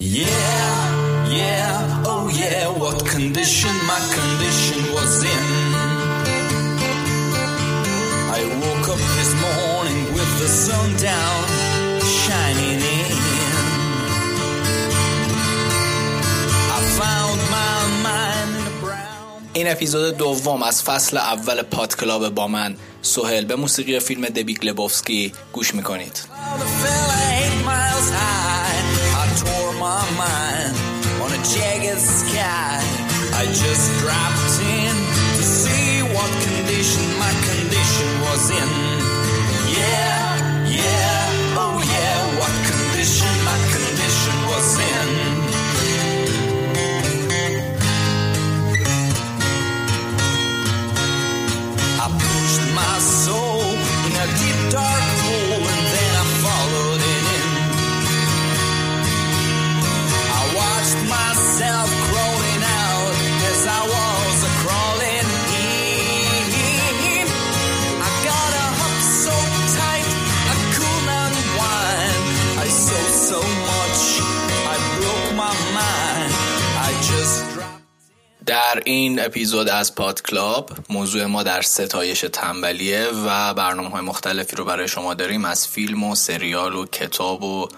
Yeah, yeah, oh yeah, what condition my condition was in. I woke up this morning with the sun down, shining in. I found my mind in a brown. این اپیزود دوم از فصل اول پاد کلاب با من سهل به موسیقی فیلم دبیگ لبوفسکی گوش می‌کنید jagged sky. I just dropped in to see what condition my condition در این اپیزود از پاد کلاب موضوع ما در ستایش تنبلیه و برنامه های مختلفی رو برای شما داریم. از فیلم و سریال و کتاب و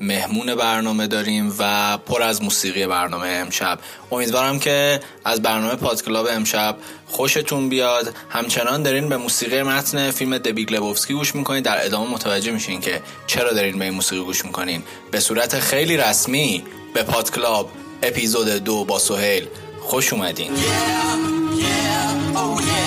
مهمون برنامه داریم و پر از موسیقی برنامه امشب. امیدوارم که از برنامه پاد کلاب امشب خوشتون بیاد. همچنان دارین به موسیقی متن فیلم The Big Lebowski گوش می‌کنین. در ادامه متوجه میشین که چرا دارین به این موسیقی گوش می‌کنین. به صورت خیلی رسمی به پاد کلاب اپیزود دو با سهیل. خوش اومدین Yeah, yeah, oh yeah,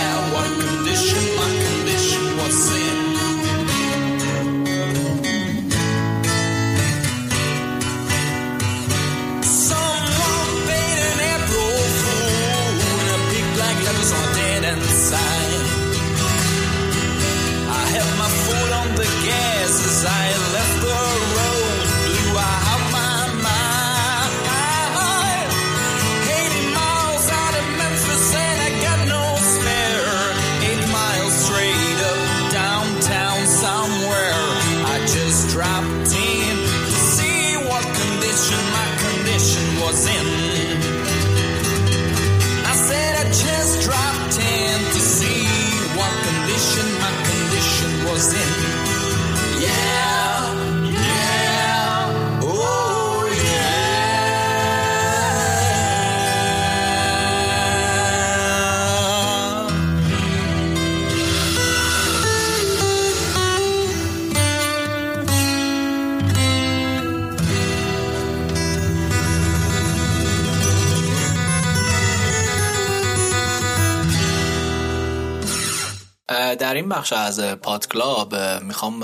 در این بخش از پاد کلاب اه، می‌خوام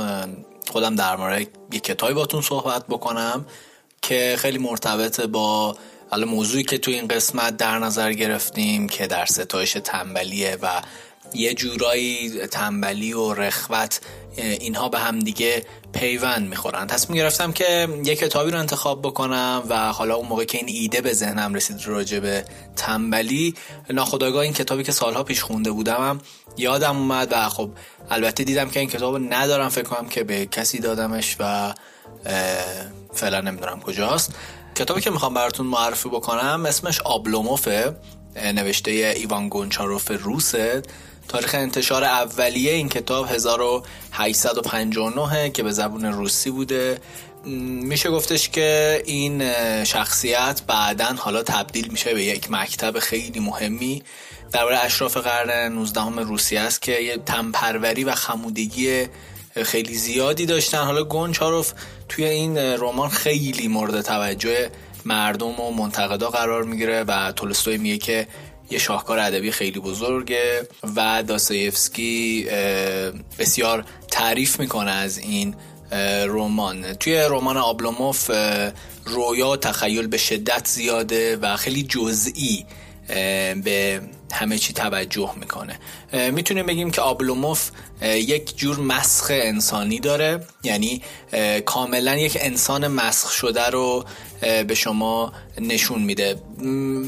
خودم در مورد یک کتابی باتون صحبت بکنم که خیلی مرتبط با موضوعی که تو این قسمت در نظر گرفتیم که در ستایش تنبلیه و یه جورایی تنبلی و رخوت اینها به هم دیگه پیوند می‌خورن. تصمیم گرفتم که یه کتابی رو انتخاب بکنم و حالا اون موقع که این ایده به ذهنم رسید راجع به تنبلی ناخداگاه این کتابی که سالها پیش خونده بودم یادم اومد و خب البته دیدم که این کتاب ندارم فکر کنم که به کسی دادمش و فعلا نمی‌دونم کجاست. کتابی که می‌خوام براتون معرفی بکنم اسمش آبلوموفه نوشته ایوان گونچاروف روسه. تاریخ انتشار اولیه این کتاب 1859 که به زبون روسی بوده. میشه گفتش که این شخصیت بعدا حالا تبدیل میشه به یک مکتب خیلی مهمی. درباره اشراف قرن 19 روسیه است که یه تنپروری و خمودگی خیلی زیادی داشتن. حالا گونچاروف توی این رمان خیلی مورد توجه مردم و منتقدا قرار می‌گیره و تولستوی میگه که یه شاهکار ادبی خیلی بزرگه و داستایفسکی بسیار تعریف می‌کنه از این رمان. توی رمان آبلوموف رویا تخیل به شدت زیاده و خیلی جزئی به همه چی توجه می‌کنه. می‌تونیم بگیم که آبلوموف یک جور مسخ انسانی داره. یعنی کاملا یک انسان مسخ شده رو به شما نشون میده.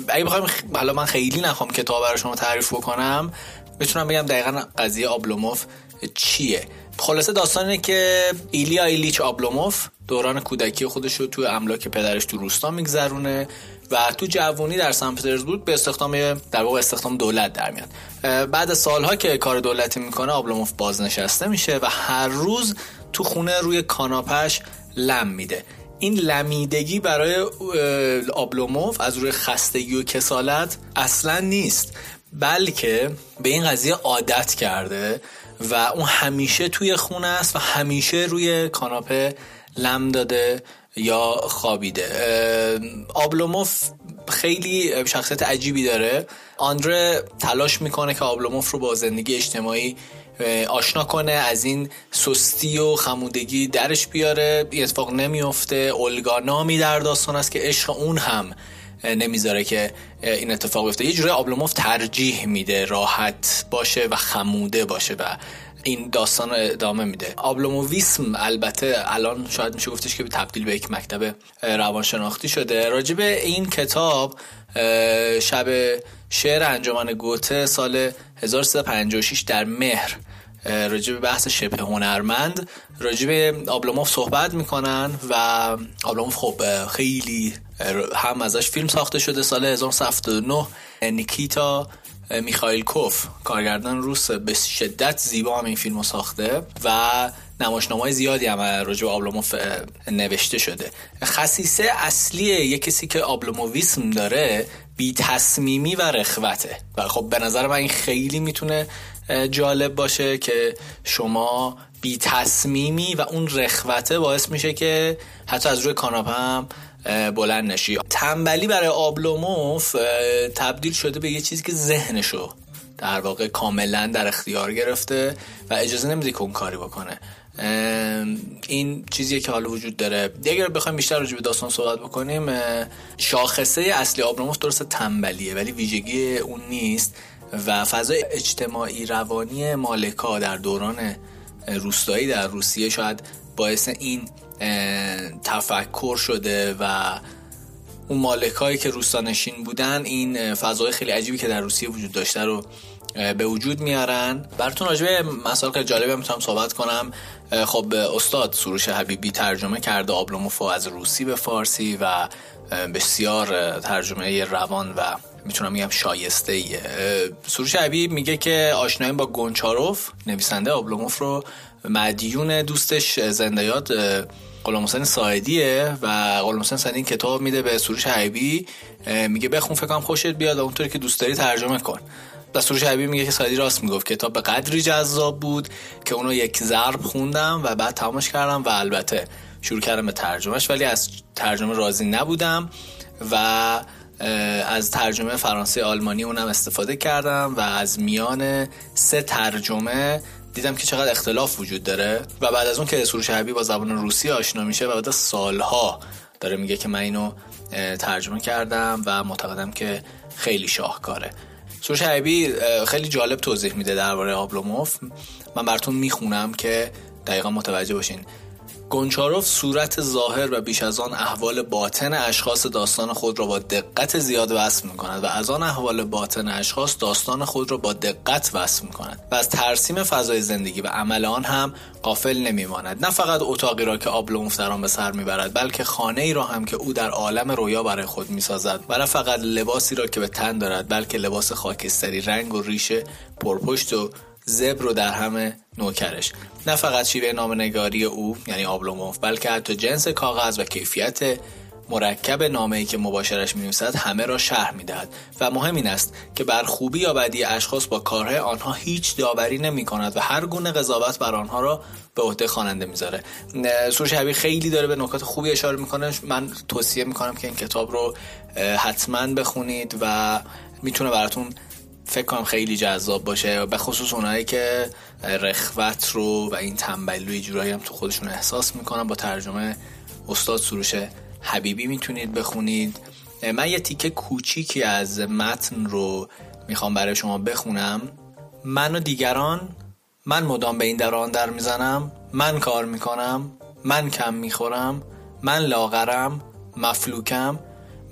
اگه بخوایم حالا من خیلی نخوام کتاب برای شما تعریف بکنم می‌تونم بگم دقیقا قضیه آبلوموف چیه. خلاصه داستانه که ایلیا ایلیچ آبلوموف دوران کودکی خودش رو توی املاک پدرش تو روستا میگذرونه و تو جوونی در سن پترزبورگ به استخدام در واقع استخدام دولت در میاد. بعد سالها که کار دولتی می‌کنه آبلوموف بازنشسته میشه و هر روز تو خونه روی کاناپش لم میده. این لمیدگی برای آبلوموف از روی خستگی و کسالت اصلا نیست بلکه به این قضیه عادت کرده و اون همیشه توی خونه است و همیشه روی کاناپه لم داده یا خوابیده. آبلوموف خیلی شخصیت عجیبی داره. آندره تلاش می‌کنه که آبلوموف رو با زندگی اجتماعی آشنا کنه از این سستی و خمودگی درش بیاره. اتفاق نمیفته اولگا نامی در داستان است که عشق اون هم نمی‌ذاره که این اتفاق بیفته. یه جوری آبلوموف ترجیح میده راحت باشه و خموده باشه و این داستان رو ادامه میده. آبلوموویسم البته الان شاید میشه گفتش که تبدیل به یک مکتب روانشناختی شده. راجب این کتاب شب شعر انجمن گوته سال 1356 در مهر. راجب بحث شبه هنرمند راجب آبلوموف صحبت می‌کنن و آبلوموف خب خیلی هم ازش فیلم ساخته شده سال 1979 نیکیتا میخائیل کوف کارگردان روس به شدت زیبا هم این فیلم ساخته و نمایشنامه زیادی هم راجع به آبلوموف نوشته شده. خصیصه اصلی یک کسی که آبلوموویسم داره بی تصمیمی و رخوته. و خب به نظر من این خیلی می‌تونه جالب باشه که شما بی تصمیمی و اون رخوته باعث میشه که حتی از روی کاناپه هم بلند نشی. تنبلی برای آبلوموف تبدیل شده به یه چیزی که ذهنشو در واقع کاملا در اختیار گرفته و اجازه نمیده که اون کاری بکنه. این چیزیه که حالا وجود داره. اگر بخوایم بیشتر راجع به داستان صحبت بکنیم شاخصه اصلی آبلوموف درست تنبلیه ولی ویژگی اون نیست و فضای اجتماعی روانی مالکا در دوران روستایی در روسیه شاید باعث این تفکر شده و اون مالکایی که روستانشین بودن این فضای خیلی عجیبی که در روسیه وجود داشته رو به وجود میارن. براتون راجبه مسائل که جالبه می‌تونم صحبت کنم. خب استاد سروش حبیبی ترجمه کرده آبلوموفو از روسی به فارسی و بسیار ترجمه روان و می‌تونم میگم شایسته ایه سروش حبیب میگه که آشنایی با گونچاروف نویسنده آبلوموف رو. مدیون دوستش زندیات غلام حسین سایدیه و غلام حسین سایدی این کتاب میده به سروش حبیبی میگه بخون فکرم خوشت بیاد و اونطوری که دوست داری ترجمه کن. و سروش حبیبی میگه که سایدی راست می‌گفت کتاب به قدری جذاب بود که اونو یک ضرب خوندم و بعد تمامش کردم و البته شروع کردم به ترجمهش ولی از ترجمه راضی نبودم و از ترجمه فرانسه آلمانی اونم استفاده کردم و از میان سه ترجمه دیدم که چقدر اختلاف وجود داره و بعد از اون که سروش حبیبی با زبان روسی آشنا میشه و بعد سالها داره میگه که من اینو ترجمه کردم و معتقدم که خیلی شاهکاره. سروش خیلی جالب توضیح میده درباره آبلوموف من براتون می‌خونم که دقیقا متوجه باشین. گونچاروف صورت ظاهر و بیش از آن احوال باطن اشخاص داستان خود را با دقت زیاد وصف می کند و از آن احوال باطن اشخاص داستان خود را با دقت وصف می کند و از ترسیم فضای زندگی و عمل آن هم قافل نمی ماند نه فقط اتاقی را که آبلومف در آن به سر می‌برد بلکه خانه ای را هم که او در عالم رویا برای خود می سازد و نه فقط لباسی را که به تن دارد بلکه لباس خاکستری رنگ و ریش پرپشت و زبر رو در همه نوکرش. نه فقط شیوه نامنگاری او یعنی آبلوموف بلکه حتی جنس کاغذ و کیفیت مرکب نامه ای که مباشرش می نویسد همه را شرح می دهد و مهم این است که بر خوبی یا بدی اشخاص با کارهای آنها هیچ داوری نمی کند و هر گونه قضاوت بر آنها را به عهده خواننده می‌ذاره. سروش حبیب خیلی داره به نکات خوبی اشاره می‌کنه. من توصیه می‌کنم که این کتاب رو حتما بخونید و می‌تونه براتون فکر کنم خیلی جذاب باشه. به خصوص اونایی که رخوت رو و این تنبلی جورایی هم تو خودشون احساس می‌کنن. با ترجمه استاد سروش حبیبی می‌تونید بخونید. من یه تیکه کوچیکی از متن رو می‌خوام برای شما بخونم. من و دیگران من مدام به این در آن در می‌زنم. من کار می‌کنم من کم می‌خورم. من لاغرم مفلوکم.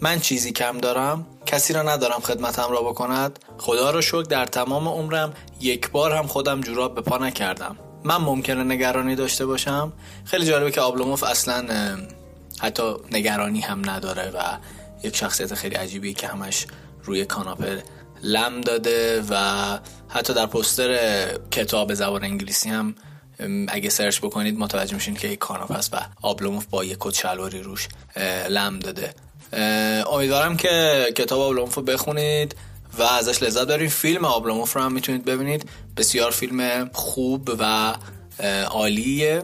من چیزی کم دارم. کسی را ندارم خدمتم را بکند؟ خدا را شکر در تمام عمرم یک بار هم خودم جوراب به پا نکردم. من ممکنه نگرانی داشته باشم؟ خیلی جالبه که آبلوموف اصلا حتی نگرانی هم نداره و یک شخصیت خیلی عجیبی که همش روی کاناپه لم داده و حتی در پستر کتاب زبان انگلیسی هم اگه search بکنید متوجه میشین که یک کاناپه هست و آبلوموف با یک کت شلواری روش لم داده. امیدوارم که کتاب آبلوموف رو بخونید و ازش لذت برید فیلم آبلوموف رو هم می‌تونید ببینید. بسیار فیلم خوب و عالیه.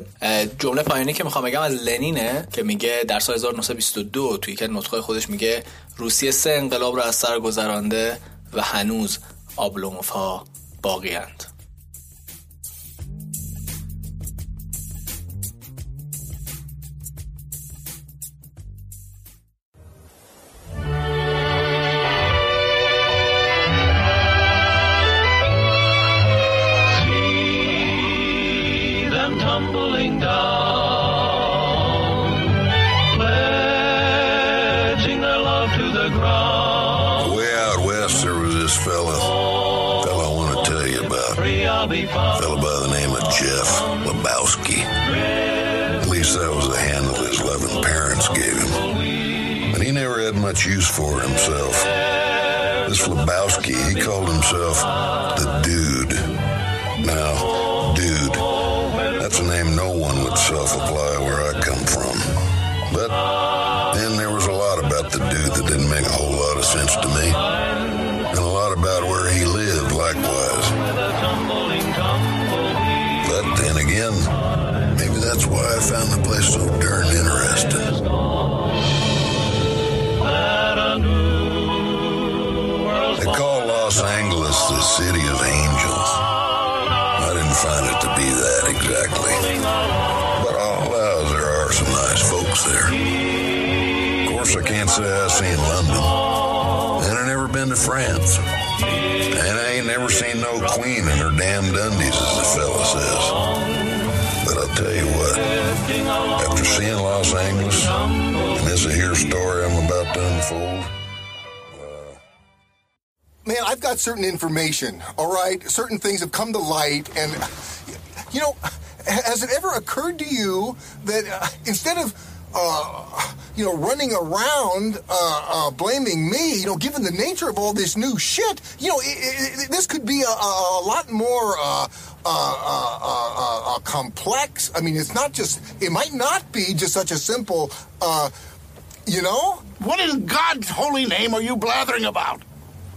جمله پایانی که می‌خوام بگم از لنینه که میگه در سال 1922 توی یک نطق خودش میگه روسیه سه انقلاب رو از سر گذرانده و هنوز آبلوموف ها باقی هند. Much use for himself. This Lebowski, he called himself the Dude. I can't say I've seen London. And I never been to France. And I ain't never seen no queen in her damn dundies, as the fella says. But I'll tell you what, after seeing Los Angeles, and this is here story I'm about to unfold, man, I've got certain information, all right? Certain things have come to light, and, you know, has it ever occurred to you that uh, instead of, uh, you know, running around uh, uh blaming me, you know, given the nature of all this new shit, you know, it, it, this could be a, a lot more uh, uh, complex. I mean, it's not just, it might not be just such a simple, you know? What in God's holy name are you blathering about?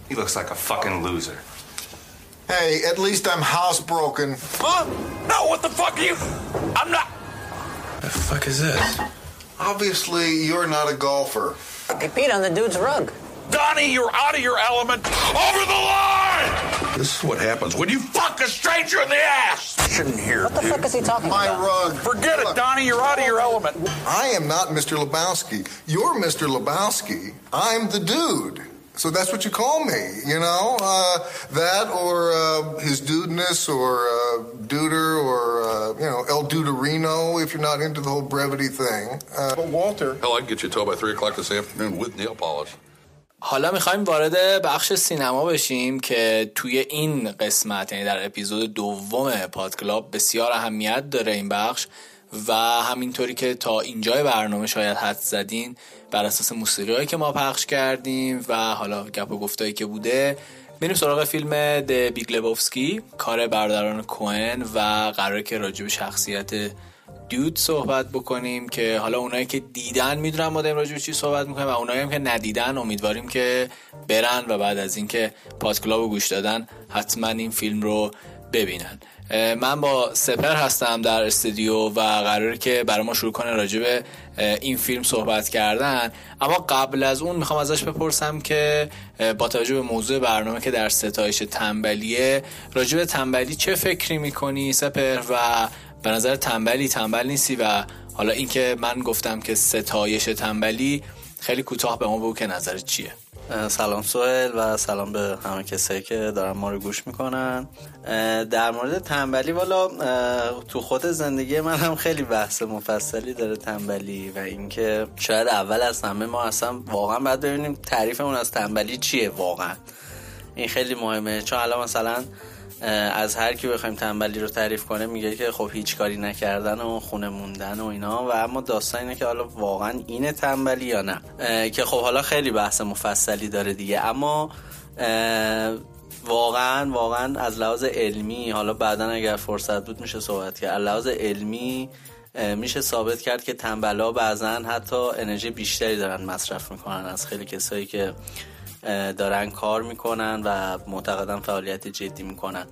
He looks like a fucking loser. Hey, at least I'm housebroken. Huh? No, what the fuck are you? I'm not. The fuck is this? Obviously, you're not a golfer. He peed on the dude's rug. Donnie, you're out of your element. Over the line! This is what happens when you fuck a stranger in the ass! Shouldn't hear. What the dude. fuck is he talking My about? My rug. Forget Look, it, Donnie. You're out of your element. I am not Mr. Lebowski. You're Mr. Lebowski. I'm the dude. So that's what you call me, you know? Uh, that or uh, his dudeness or uh, duder or, uh, you know, El Duderino if you're not into the whole brevity thing. Uh, but Walter. Hell, I can get you told by 3 o'clock this afternoon with nail polish. حالا میخوایم وارد بخش سینما بشیم که توی این قسمت یعنی در اپیزود دوم پادکلاب بسیار اهمیت داره این بخش و همینطوری که تا اینجای برنامه شاید حد زدین بر اساس موسیقی که ما پخش کردیم و حالا گپ و گفتایی که بوده میریم سراغ فیلم The Big Lebowski کار برادران کوهن و قراره که راجع به شخصیت Dude صحبت بکنیم که حالا اونایی که دیدن می‌دونن ما داریم راجع چی صحبت می‌کنیم و اونایی هم که ندیدن امیدواریم که برن و بعد از اینکه پادکلاب گوش دادن حتما این فیلم رو ببینن. من با سپهر هستم در استودیو و قراره که برای ما شروع کنه راجع به این فیلم صحبت کردن. اما قبل از اون می‌خوام ازش بپرسم که با توجه به موضوع برنامه که در ستایش تنبلیه راجع به تنبلی چه فکری می‌کنی سپر؟ و به نظر تنبلی تنبل نیستی و حالا اینکه من گفتم که ستایش تنبلی خیلی کوتاه به ما بگو که نظر چیه؟ سلام سوهل و سلام به همه کسایی که دارن ما رو گوش می‌کنن. در مورد تنبلی والا تو خود زندگی من هم خیلی بحث مفصلی داره تنبلی و اینکه شاید اول از همه ما اصلا واقعا باید ببینیم تعریفمون از تنبلی چیه واقعا. این خیلی مهمه. چون الان مثلا از هر کی بخوایم تنبلی رو تعریف کنه میگه که خب هیچ کاری نکردن و خونه موندن و اینا. و اما داستان اینه که حالا واقعا اینه تنبلی یا نه؟ که خب حالا خیلی بحث مفصلی داره دیگه. اما واقعا واقعا از لحاظ علمی حالا بعدا اگر فرصت بود میشه صحبت کرد. از لحاظ علمی میشه ثابت کرد که تنبلا بعضا حتی انرژی بیشتری دارن مصرف می‌کنن از خیلی کسایی که دارن کار می‌کنن و معتقدن فعالیت جدی می‌کنن.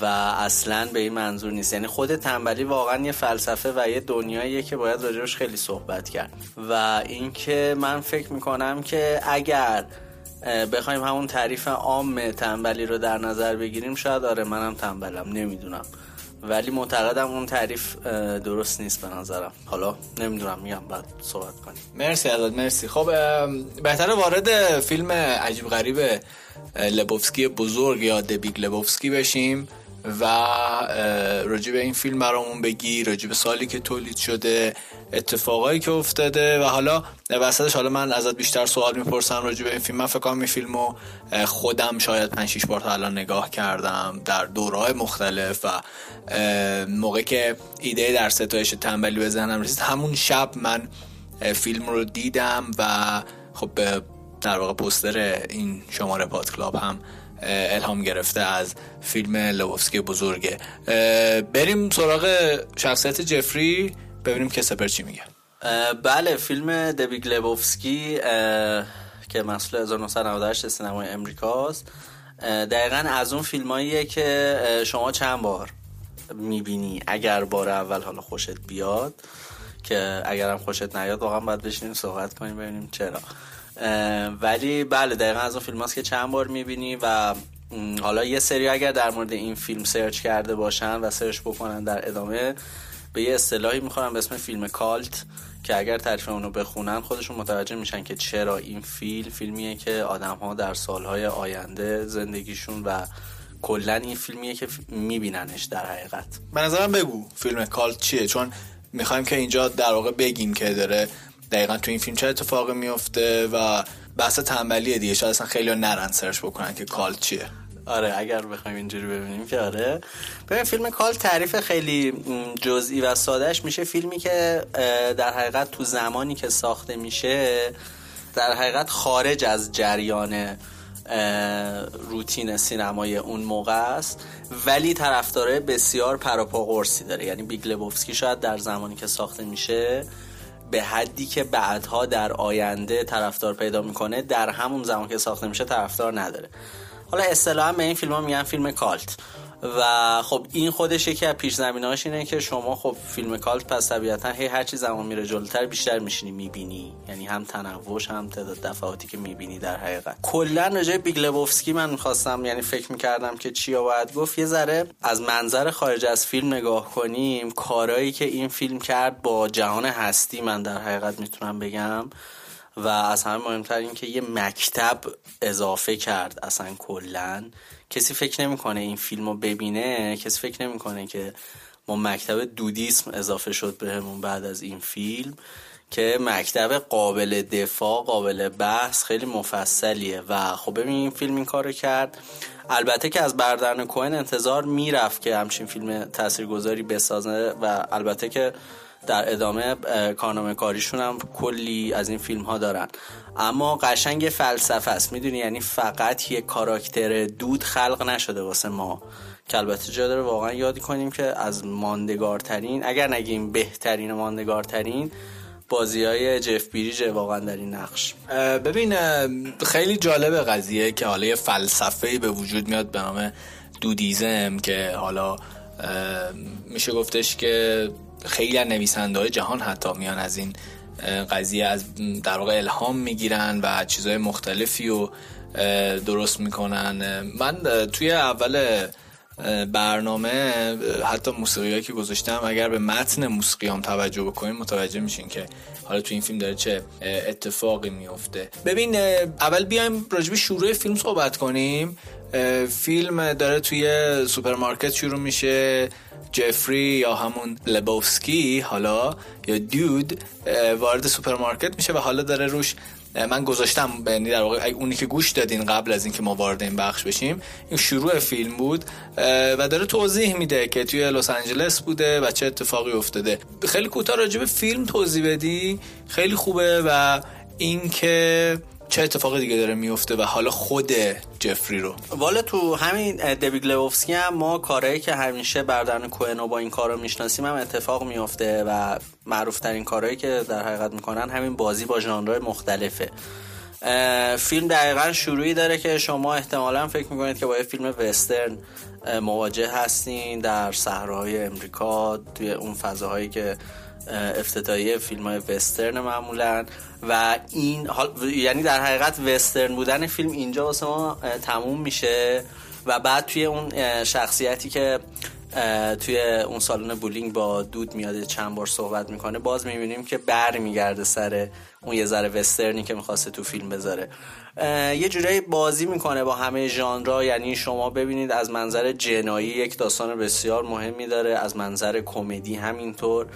و اصلا به این منظور نیست. یعنی خود تنبلی واقعا یه فلسفه و یه دنیاییه که باید راجبش خیلی صحبت کرد. و اینکه من فکر می‌کنم که اگر بخوایم همون تعریف عام تنبلی رو در نظر بگیریم شاید آره منم تنبلم. نمی‌دونم. ولی معتقدم اون تعریف درست نیست به نظرم. حالا نمی‌دونم میگم بعد صحبت کنیم. مرسی ازت مرسی. خب بهتر وارد فیلم عجیب غریب لبوفسکی بزرگ یا دبیگ لبوفسکی بشیم. و راجع به این فیلم برامون بگی راجع به سالی که تولید شده اتفاقایی که افتاده و حالا وسطش حالا من ازت بیشتر سوال می‌پرسم راجع به این فیلم. من فکر کنم این فیلمو خودم شاید 5 6 بار تا الان نگاه کردم در دورهای مختلف و موقع که ایده در ستایش تنبلی بزنم رسید. همون شب من فیلم رو دیدم و خب در واقع پوستر این شماره پادکلاب هم الهام گرفته از فیلم لبوفسکی بزرگه. بریم سراغ شخصیت جفری ببینیم که سپهر چی میگه. بله فیلم The Big Lebowski که محصول 1998 سینمای امریکاست. دقیقا از اون فیلماییه که شما چند بار می‌بینی اگر بار اول حالا خوشت بیاد؟ که اگرم خوشت نیاد واقعا باید بشینیم صحبت کنیم ببینیم چرا. ولی بله دقیقا از اون فیلم هست که چند بار می‌بینی و حالا یه سری اگر در مورد این فیلم سرچ کرده باشن و سرچ بکنن در ادامه به یه اصطلاحی می‌خورن به اسم فیلم کالت که اگر تعریف اونو بخونن خودشون متوجه میشن که چرا این فیلم فیلمیه که آدم ها در سالهای آینده زندگیشون و کلا این فیلمیه که میبیننش در حقیقت. به نظرم بگو فیلم کالت چیه؟ چون می‌خوایم که اینجا در واقع بگیم که داره دقیقا تو این فیلم چه اتفاقی میفته و بحث تنبلیه دیگه. شاید اصلا خیلی نرن سرچ بکنن که کال چیه. آره اگر بخوایم اینجوری ببینیم که آره. ببین فیلم کال تعریف خیلی جزئی و سادهش میشه. فیلمی که در حقیقت تو زمانی که ساخته میشه در حقیقت خارج از جریان روتین سینمای اون موقع است. ولی طرفدارای بسیار پروپا داره. یعنی Big Lebowski شاید در زمانی که ساخته میشه به حدی که بعدها در آینده طرفدار پیدا می‌کنه در همون زمان که ساخته میشه طرفدار نداره. حالا اصطلاحا به این فیلم ها میگن فیلم cult. و خب این خودش یکی از پیش زمینه‌هاش اینه که شما خب فیلم cult پس طبیعتا هی هر چی زمان میره جلوتر بیشتر میشینی می‌بینی. یعنی هم تنوعش هم تعداد دفعاتی که می‌بینی در حقیقت. کلا راجع Big Lebowski من می‌خواستم یعنی فکر می‌کردم که چیا باید گفت یه ذره از منظر خارج از فیلم نگاه کنیم کارایی که این فیلم کرد با جهان هستی من در حقیقت می‌تونم بگم. و از همه مهمتر این که یه مکتب اضافه کرد اصلا کلا. کسی فکر نمی‌کنه این فیلم رو ببینه کسی فکر نمی‌کنه که ما مکتب دودیسم اضافه شد بهمون بعد از این فیلم که مکتب قابل دفاع قابل بحث خیلی مفصلیه. و خب ببین این فیلم این کارو کرد. البته که از بردرن کوهن انتظار می‌رفت که همچین فیلم تاثیرگذاری بسازه و البته که در ادامه کارنامه کاریشون هم کلی از این فیلم ها دارن. اما قشنگ فلسفه است. می‌دونی؟ یعنی فقط یه کاراکتر دود خلق نشده واسه ما. که البته جا داره واقعا یادی کنیم که از ماندگارترین اگر نگیم بهترین ماندگارترین بازی های جف بیریج واقعا در این نقش. ببین خیلی جالب قضیه که حالا یه فلسفه به وجود میاد به نام دودیزم که حالا میشه گفتش که خیلی نویسنده های جهان حتی میان از این قضیه از در واقع الهام می‌گیرن و چیزهای مختلفی رو درست می‌کنن. من توی اول برنامه حتی موسیقی که گذاشتم اگر به متن موسیقی هم توجه بکنیم متوجه میشین که حالا تو این فیلم داره چه اتفاقی میفته ببین اول بیایم راجبی شروع فیلم صحبت کنیم. فیلم داره توی سوپرمارکت شروع میشه. جفری یا همون لبوفسکی حالا یا Dude وارد سوپرمارکت میشه و حالا داره روش من گذاشتم یعنی در واقع اونی که گوش دادین قبل از اینکه ما وارد این بخش بشیم این شروع فیلم بود و داره توضیح میده که توی لس آنجلس بوده و چه اتفاقی افتاده. خیلی کوتاه راجع به فیلم توضیح بدی خیلی خوبه و اینکه چه اتفاق دیگه داره میفته و حالا خود جفری رو؟ والا تو همین دویگ لوفسکی هم ما کارهایی که همیشه بردرن کوهن با این کار رو می‌شناسیم هم اتفاق میفته و معروف ترین کارهایی که در حقیقت می‌کنن همین بازی با ژانرهای مختلفه. فیلم دقیقا شروعی داره که شما احتمالا فکر می‌کنید که با یه فیلم وسترن مواجه هستین در صحراهای امریکا توی اون فضاهایی که افتتاحیه فیلم های وسترن معمولا و این یعنی در حقیقت وسترن بودن فیلم اینجا واسه ما تموم میشه و بعد توی اون شخصیتی که توی اون سالن بولینگ با دود میاد چند بار صحبت می‌کنه باز می‌بینیم که بر میگرده سر اون یه ذره وسترنی که می‌خواسته تو فیلم بذاره. یه جورایی بازی می‌کنه با همه ژانرها یعنی شما ببینید از منظر جنایی یک داستان بسیار مهمی داره از منظر کمدی همینطور.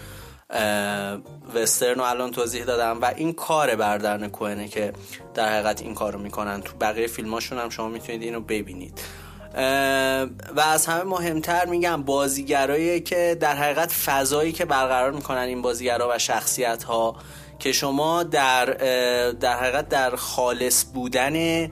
وسترن رو الان توضیح دادم و این کار بردرن کوهنه که در حقیقت این کار رو می‌کنن. تو بقیه فیلماشون هم شما می‌تونید اینو ببینید. و از همه مهمتر میگم بازیگرایی که در حقیقت فضایی که برقرار می‌کنن این بازیگرا و شخصیت ها که شما در در حقیقت در خالص بودن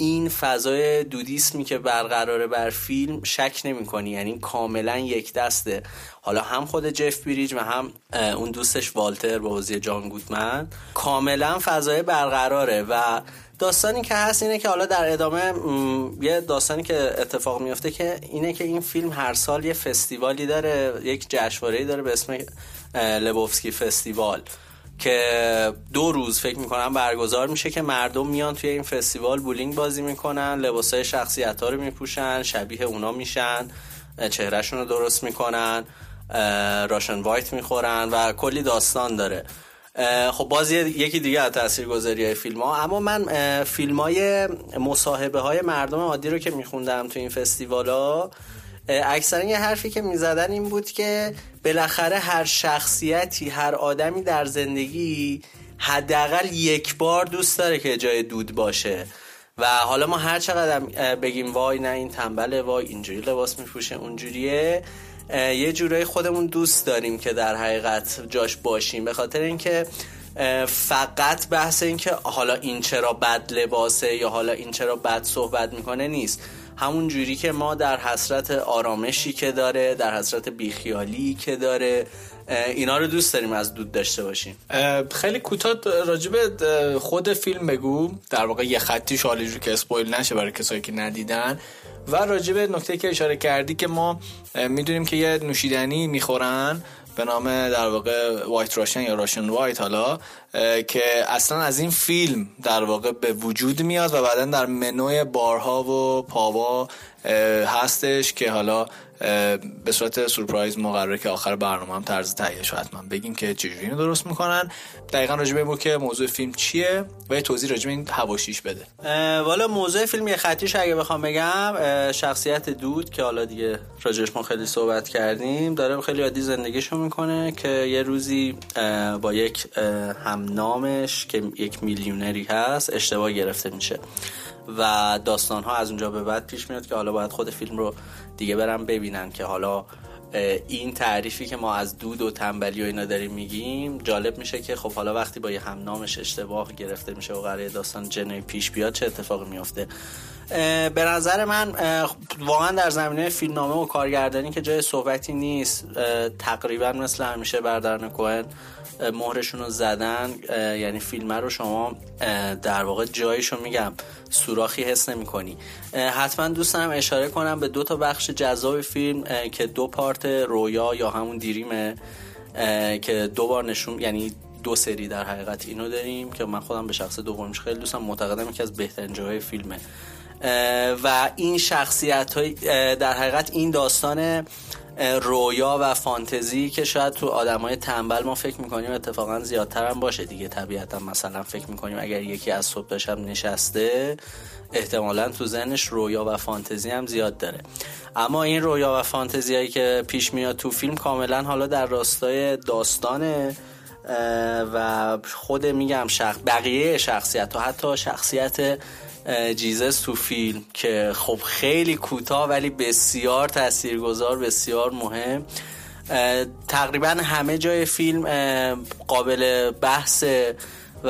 این فضای دودیسمی که برقراره بر فیلم شک نمی کنی یعنی کاملا یک دسته. حالا هم خود جف بیریج و هم اون دوستش والتر با بازی جان گودمن. کاملا فضای برقراره و داستانی که هست اینه که حالا در ادامه یه داستانی که اتفاق میفته که اینه که این فیلم هر سال یه فستیوالی داره یک جشنواره‌ای داره به اسم لبوفسکی فستیوال. که دو روز فکر می‌کنم برگزار میشه که مردم میان توی این فستیوال بولینگ بازی می‌کنن لباسای شخصیت ها رو میپوشن شبیه اونا میشن چهرهشون رو درست می‌کنن راشن وایت می‌خورن و کلی داستان داره. خب باز یکی دیگه از تاثیرگذاری های فیلم ها اما من فیلم های مصاحبه های مردم عادی رو که میخوندم تو این فستیوال ها اکثرا یه حرفی که می‌زدن این بود که بالاخره هر شخصیتی هر آدمی در زندگی حداقل یک بار دوست داره که جای دود باشه. و حالا ما هر چقدر بگیم وای نه این تنبله وای اینجوری لباس میپوشه اونجوریه یه جورایی خودمون دوست داریم که در حقیقت جاش باشیم. به خاطر اینکه فقط بحث اینکه حالا این چرا بد لباسه یا حالا این چرا بد صحبت می‌کنه نیست. همون جوری که ما در حسرت آرامشی که داره در حسرت بیخیالی که داره اینا رو دوست داریم از دود داشته باشیم. خیلی کوتاه راجب خود فیلم بگو. در واقع یه خطی شالی که اسپویل نشه برای کسایی که ندیدن. و راجب نکته که اشاره کردی که ما می‌دونیم که یه نوشیدنی می‌خورن. به نام در واقع وایت راشن یا راشن وایت حالا. که اصلا از این فیلم در واقع به وجود میاد و بعدا در منوی بارها و پاوا هستش که حالا به صورت سورپرایز مقرره که آخر برنامه هم طرز تهیهش حتما بگیم که چجوری اینو درست می‌کنن. دقیقا راجع به که موضوع فیلم چیه و یه توضیح راجع این هواشیش بده. والا موضوع فیلم یه خطیش اگه بخوام بگم شخصیت دود که حالا دیگه راجعش ما خیلی صحبت کردیم داره خیلی عادی زندگیشو می‌کنه که یه روزی با یک همنامش که یک میلیونری هست اشتباه گرفته میشه. و داستان ها از اونجا به بعد پیش میاد که حالا باید خود فیلم رو دیگه برم ببینن که حالا این تعریفی که ما از دود و تنبلی و اینا داریم میگیم جالب میشه که خب حالا وقتی با یه همنامش اشتباه گرفته میشه و قراره داستان جنوی پیش بیاد چه اتفاقی میفته به نظر من واقعا در زمینه فیلمنامه و کارگردانی که جای صحبتی نیست تقریبا مثل همیشه بردرن کوهن. مهرشون رو زدن یعنی فیلم رو شما در واقع جایشو میگم سوراخی حس نمی کنی حتما دوست دارم اشاره کنم به دو تا بخش جذاب فیلم که دو پارت رویا یا همون دیریمه که دو بار نشون یعنی دو سری در حقیقت اینو داریم که من خودم به شخص دومش خیلی دوستم معتقدم یکی از بهترین جاهای فیلمه. و این شخصیت های در حقیقت این داستان رویا و فانتزی که شاید تو آدمای تنبل ما فکر می‌کنیم اتفاقا زیادتر هم باشه دیگه. طبیعتا مثلا فکر می‌کنیم اگر یکی از صبح داشتم نشسته احتمالا تو ذهنش رویا و فانتزی هم زیاد داره. اما این رویا و فانتزی هایی که پیش میاد تو فیلم کاملا حالا در راستای داستانه و خود میگم شخص بقیه شخصیت و حتی شخصیت جیزس تو فیلم که خب خیلی کوتاه ولی بسیار تاثیرگذار بسیار مهم. تقریبا همه جای فیلم قابل بحث و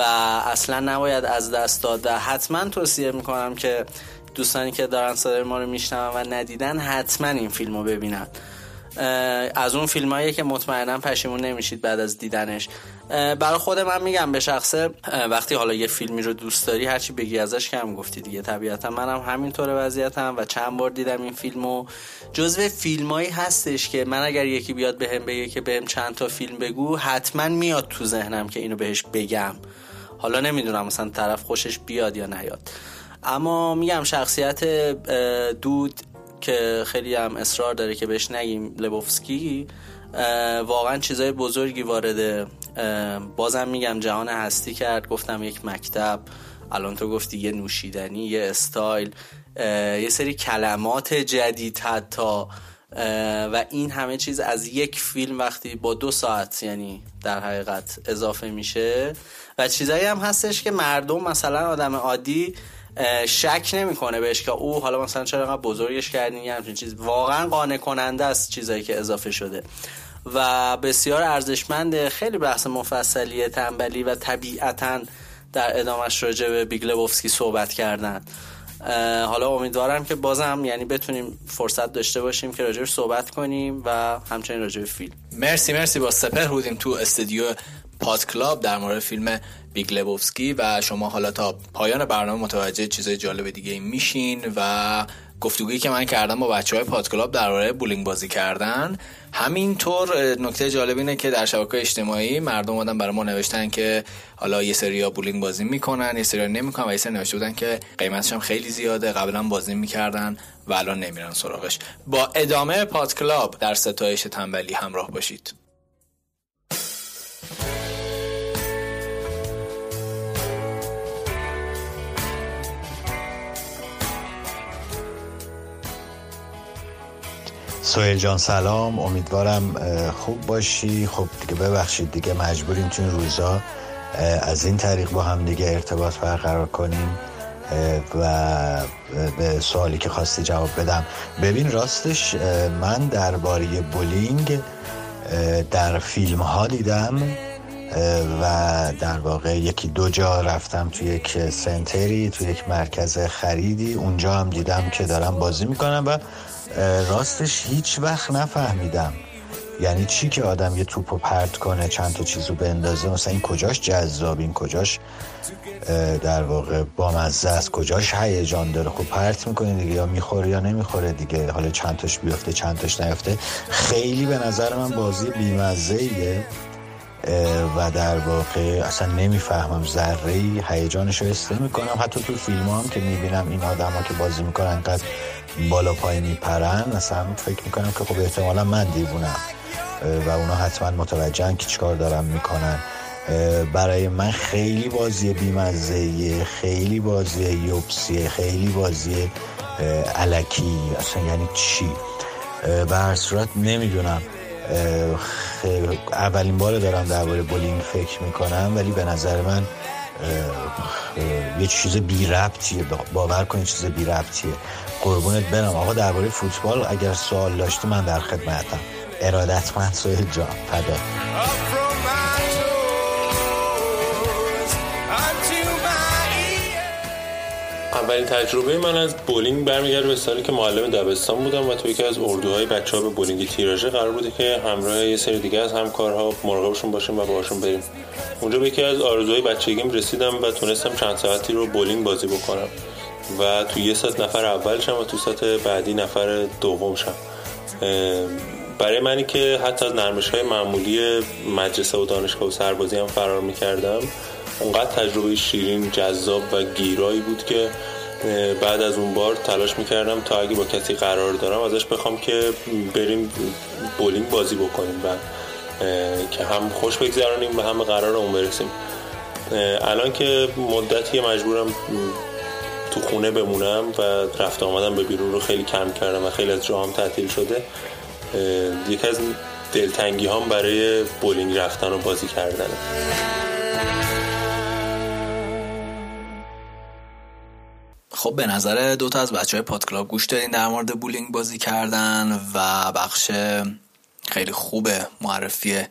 اصلا نباید از دست داد. و حتما توصیه می‌کنم که دوستانی که دارن صدای ما رو میشنون و ندیدن حتما این فیلم رو ببینن. از اون فیلم هایی که مطمئنا پشیمون نمیشید بعد از دیدنش. برای خود من میگم به شخصه وقتی حالا یه فیلمی رو دوست داری هرچی بگی ازش کم گفتی دیگه. طبیعتا منم همینطور وضعیتم و چند بار دیدم این فیلمو. جزو فیلمایی هستش که من اگر یکی بیاد بهم بگه که بهم چند تا فیلم بگو حتما میاد تو ذهنم که اینو بهش بگم. حالا نمی‌دونم مثلا طرف خوشش بیاد یا نیاد. اما میگم شخصیت دود که خیلی هم اصرار داره که بهش نگیم لبوفسکی واقعا چیزای بزرگی وارده بازم میگم جهان هستی کرد. گفتم یک مکتب الان تو گفتی یه نوشیدنی یه استایل یه سری کلمات جدید حتی و این همه چیز از یک فیلم وقتی با دو ساعت یعنی در حقیقت اضافه میشه. و چیزایی هم هستش که مردم مثلا آدم عادی شک نمی‌کنه بهش که او حالا مثلا چرا انقدر بزرگش کردین؟ یه همچین چیز. واقعا قانع کننده است چیزایی که اضافه شده. و بسیار ارزشمنده خیلی بحث مفصلی تنبلی و طبیعتا در ادامش راجع به بیگلبوفسکی صحبت کردن. حالا امیدوارم که بازم یعنی بتونیم فرصت داشته باشیم که راجعش صحبت کنیم و همچنین راجع به فیلم. مرسی مرسی. با سپر بودیم تو استودیو پادکلاب در مورد فیلم Big Lebowski و شما حالا تا پایان برنامه متوجه چیزای جالب دیگه میشین و گفتگویی که من کردم با بچه های پادکلاب درباره بولینگ بازی کردن. همینطور نکته جالب اینه که در شبکه اجتماعی مردم هم برای ما نوشتن که حالا یه سری بولینگ بازی می‌کنن یه سری نمی‌کنن و یه سری نوشته بودن که قیمتش هم خیلی زیاده قبلا بازی می‌کردن و الان نمیرن سراغش. با ادامه پادکلاب در ستایش تنبلی همراه باشید. سویل جان سلام. امیدوارم خوب باشی. خب دیگه ببخشید دیگه مجبوریم تو روزا از این طریق با هم دیگه ارتباط برقرار کنیم و به سوالی که خواستی جواب بدم. ببین راستش من درباره بولینگ در فیلم ها دیدم و در واقع یکی دو جا رفتم تو یک سنتری تو یک مرکز خریدی. اونجا هم دیدم که دارم بازی می‌کنم و راستش هیچ وقت نفهمیدم. یعنی چی که آدم یه توپو پرت کنه چند تا چیزو بندازه؟ مثلا این کجاش جذاب؟ این کجاش در واقع بامزه است؟ کجاش هیجان داره؟ خب پرت می‌کنه دیگه یا می‌خوره یا نمی‌خوره دیگه. حالا چند تاش بیفته چند تاش نیفته. خیلی به نظر من بازی بیمزه ایه و در واقع اصلا نمی‌فهمم ذره ای هیجانش رو حس می‌کنم حتی تو فیلم هم که می‌بینم این آدم ها که بازی می‌کنن انقدر بالا پای میپرن اصلا فکر می‌کنم که خب احتمالا من دیوونم. و اونا حتما متوجهن که چیکار دارم می‌کنن. برای من خیلی بازی بیمزه خیلی بازی یوبسیه خیلی بازی علکی. اصلا یعنی چی؟ به هر صورت نمی‌دونم. اولین بار دارم درباره بولینگ فکر می‌کنم ولی به نظر من یه چیز بی ربطیه باور کنید چیز بی ربطیه. قربونت برم. آقا درباره فوتبال اگر سوال داشتی من در خدمتم. ارادتمند سروی جان فدات اولین تجربه من از بولینگ برمیگرده به سالی که معلم دبستان بودم و تو یکی از اردوهای بچه ها به بولینگ تیراژه قرار بوده که همراه یه سری دیگه از همکارها مراقبشون باشیم و باهاشون بریم. اونجا به یکی از آرزوهای بچگیم رسیدم و تونستم چند ساعتی رو بولینگ بازی بکنم و تو یه ساعت نفر اول شم و تو ساعت بعدی نفر دوم شم. برای منی که حتی از نرمش های معمولی مدرسه و دانشگاه و سربازی هم فرار می‌کردم اونقدر تجربه شیرین جذاب و گیرایی بود که بعد از اون بار تلاش می‌کردم تا اگه با کسی قرار دارم ازش بخوام که بریم بولینگ بازی بکنیم و که هم خوش بگذرانیم و هم قرارمون برسیم. الان که مدتی مجبورم تو خونه بمونم و رفت آمدم به بیرون رو خیلی کم کردم و خیلی از جاها هم تعطیل شده. یکی از دلتنگی‌هام برای بولینگ رفتن و بازی کردنه. خب به نظر دو تا از بچه های پادکلاب گوش دادین در مورد بولینگ بازی کردن و بخش خیلی خوب معرفی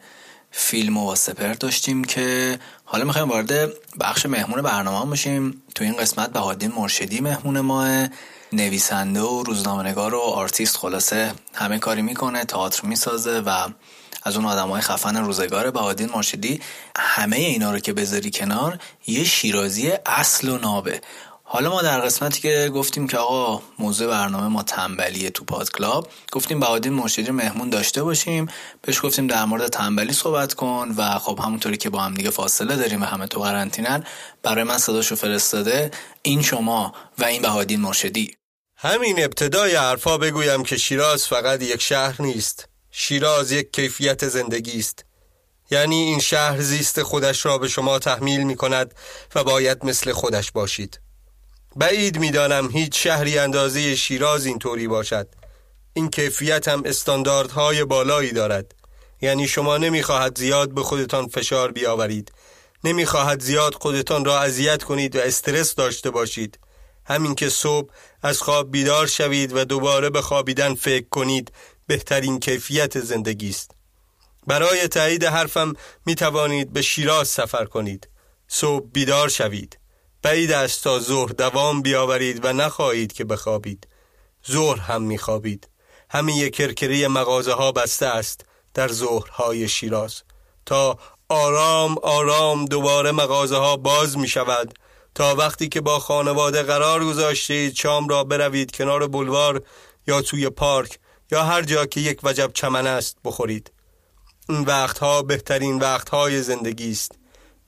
فیلم و سپر داشتیم که حالا می‌خوایم وارد بخش مهمون برنامه بشیم. تو این قسمت بهاالدین مرشدی مهمون ماه نویسنده و روزنامه‌نگار و آرتیست خلاصه همه کاری می‌کنه تئاتر می‌سازه و از اون آدم های خفن روزگار بهاالدین مرشدی همه اینا رو که بذاری کنار یه شیرازی اصل و نابه. حالا ما در قسمتی که گفتیم که آقا موضوع برنامه ما تنبلیه تو پادکلاب گفتیم بهاالدین مرشدی مهمون داشته باشیم بهش گفتیم در مورد تنبلی صحبت کن و خب همونطوری که با هم دیگه فاصله داریم و همه تو قرنطینن برای من صداشو فرستاده این شما و این بهادین مرشدی. همین ابتدای حرفا بگویم که شیراز فقط یک شهر نیست. شیراز یک کیفیت زندگی است. یعنی این شهر زیست خودش را به شما تحمیل می کند و باید مثل خودش باشید. بعید می‌دانم هیچ شهری اندازه شیراز اینطوری باشد. این کیفیت هم استانداردهای بالایی دارد. یعنی شما نمی‌خواهد زیاد به خودتان فشار بیاورید. نمی‌خواهد زیاد خودتان را اذیت کنید و استرس داشته باشید. همین که صبح از خواب بیدار شوید و دوباره به خوابیدن فکر کنید بهترین کیفیت زندگی است. برای تایید حرفم می توانید به شیراز سفر کنید. صبح بیدار شوید. بعید است تا ظهر دوام بیاورید و نخواهید که بخوابید. ظهر هم میخوابید. همین کرکری مغازه ها بسته است در ظهرهای شیراز. تا آرام آرام دوباره مغازه ها باز می شود تا وقتی که با خانواده قرار گذاشتید شام را بروید کنار بلوار یا توی پارک یا هر جا که یک وجب چمن است بخورید. این وقتها بهترین وقتهای زندگی است.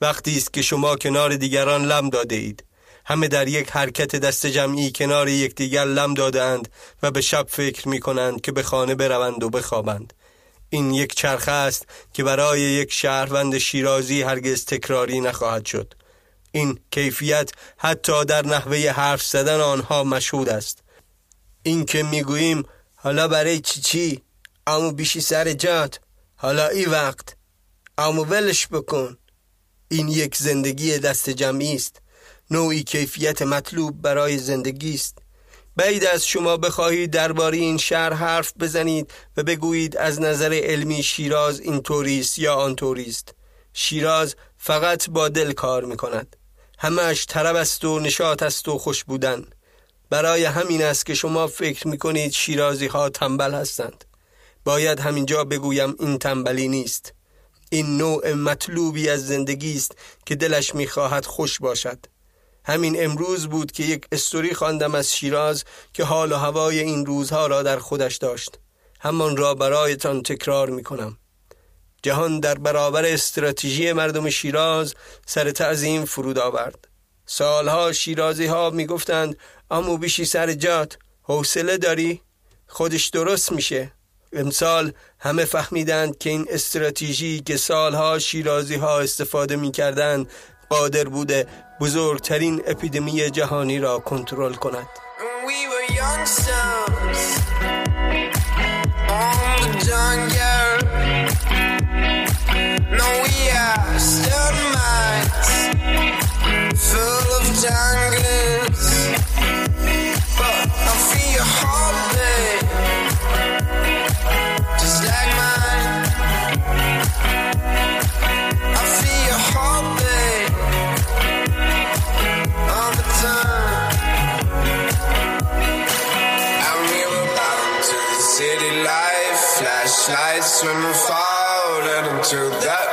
وقتی است که شما کنار دیگران لم داده اید. همه در یک حرکت دست جمعی کنار یکدیگر لم دادند و به شب فکر می کنند که به خانه بروند و بخوابند. این یک چرخه است که برای یک شهروند شیرازی هرگز تکراری نخواهد شد. این کیفیت حتی در نحوه حرف زدن آنها مشهود است. این که می‌گوییم حالا برای چی چی؟ امو بیشی سر جات. حالا ای وقت. امو ولش بکن. این یک زندگی دست جمعی است. نوعی کیفیت مطلوب برای زندگی است. بعید از شما بخواهید درباره این شهر حرف بزنید و بگویید از نظر علمی شیراز این توریست یا آن توریست شیراز فقط با دل کار می کند همش طرب است و نشاط است و خوش بودن. برای همین است که شما فکر می کنید شیرازی ها تنبل هستند. باید همینجا بگویم این تنبلی نیست. این نوع مطلوبی از زندگی است که دلش می‌خواهد خوش باشد. همین امروز بود که یک استوری خواندم از شیراز که حال و هوای این روزها را در خودش داشت. همان را برایتان تکرار می کنم جهان در برابر استراتژی مردم شیراز سر تعظیم فرود آورد. سالها شیرازی ها می گفتند امو بیشی سر جات حوصله داری؟ خودش درست میشه. امسال همه فهمیدند که این استراتژی که سالها شیرازی ها استفاده می کردند قادر بوده بزرگترین اپیدمی جهانی را کنترل کند. Flashlights when and fouled into that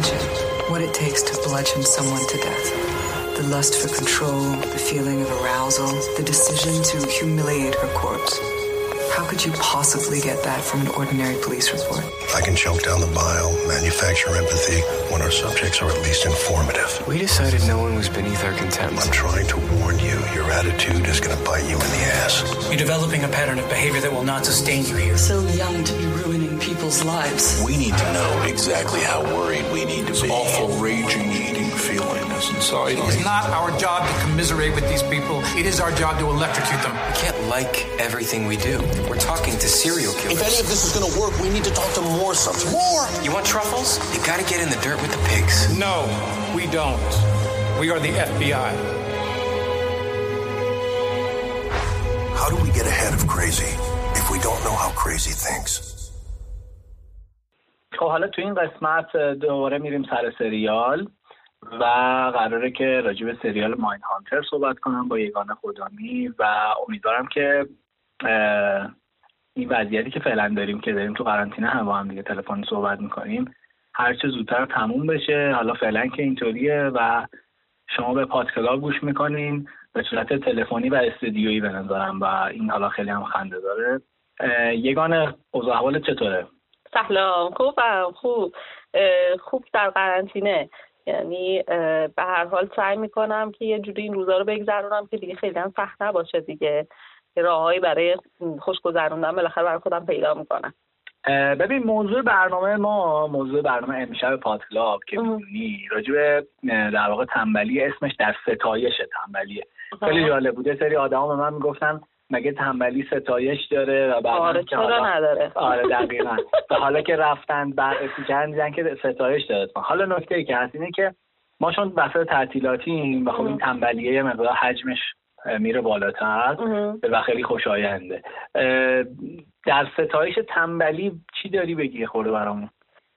imagine what it takes to bludgeon someone to death. The lust for control, the feeling of arousal, the decision to humiliate her corpse. How could you possibly get that from an ordinary police report? I can choke down the bile, manufacture empathy when our subjects are at least informative. We decided no one was beneath our contempt. I'm trying to warn you, your attitude is going to bite you in the ass. You're developing a pattern of behavior that will not sustain you here. So young to be ruining people's lives. We need to know exactly how worried we need to be. Awful raging, eating feeling is inside me. It's not our job to commiserate with these people. It is our job to electrocute them. We can't like everything we do. We're talking to serial killers. If any of this is going to work, we need to talk to more subjects. More! You want truffles? You gotta get in the dirt with the pigs. No, we don't. We are the FBI. How do we get ahead of crazy if we don't know how crazy thinks? خب حالا تو این قسمت دوباره میریم سر سریال و قراره که راجع سریال ماین هانتر صحبت کنم با یگانه خودانی و امیدوارم که این وضعیتی که فعلا داریم که داریم تو قرنطینه هم با هم دیگه تلفنی صحبت می‌کنیم هر چه زودتر تموم بشه. حالا فعلا که اینطوریه و شما به پادکلاب گوش می‌کنین به صورت تلفنی و استودیویی به نظرم و این حالا خیلی هم خنده داره. اه، یگانه اوضاع چطوره؟ سلام. خوبم خوب خوب در قرنطینه. یعنی به هر حال سعی می‌کنم که یه جوری این روزا رو بگذرونم که دیگه خیلی هم سخت نباشه دیگه. راههایی برای خوش گذروندن بالاخره برای خودم پیدا می‌کنم. ببین موضوع برنامه ما موضوع برنامه امشب پادکلاب که می‌دونی راجع در واقع تنبلی اسمش در ستایش تنبلیه. خیلی جالب بود. یه سری آدما به من می‌گفتن مگه تنبلی ستایش داره و بعد آره چرا نداره؟ آره دقیقا. و حالا که رفتن بررسی کردن دیدن که ستایش داره. حالا نکته ای که هست اینه که ما چون وسط تعطیلاتیم و خب این تنبلیه یه مقدار حجمش میره بالاتر و خیلی خوشاینده. در ستایش تنبلی چی داری بگی خورده برامون؟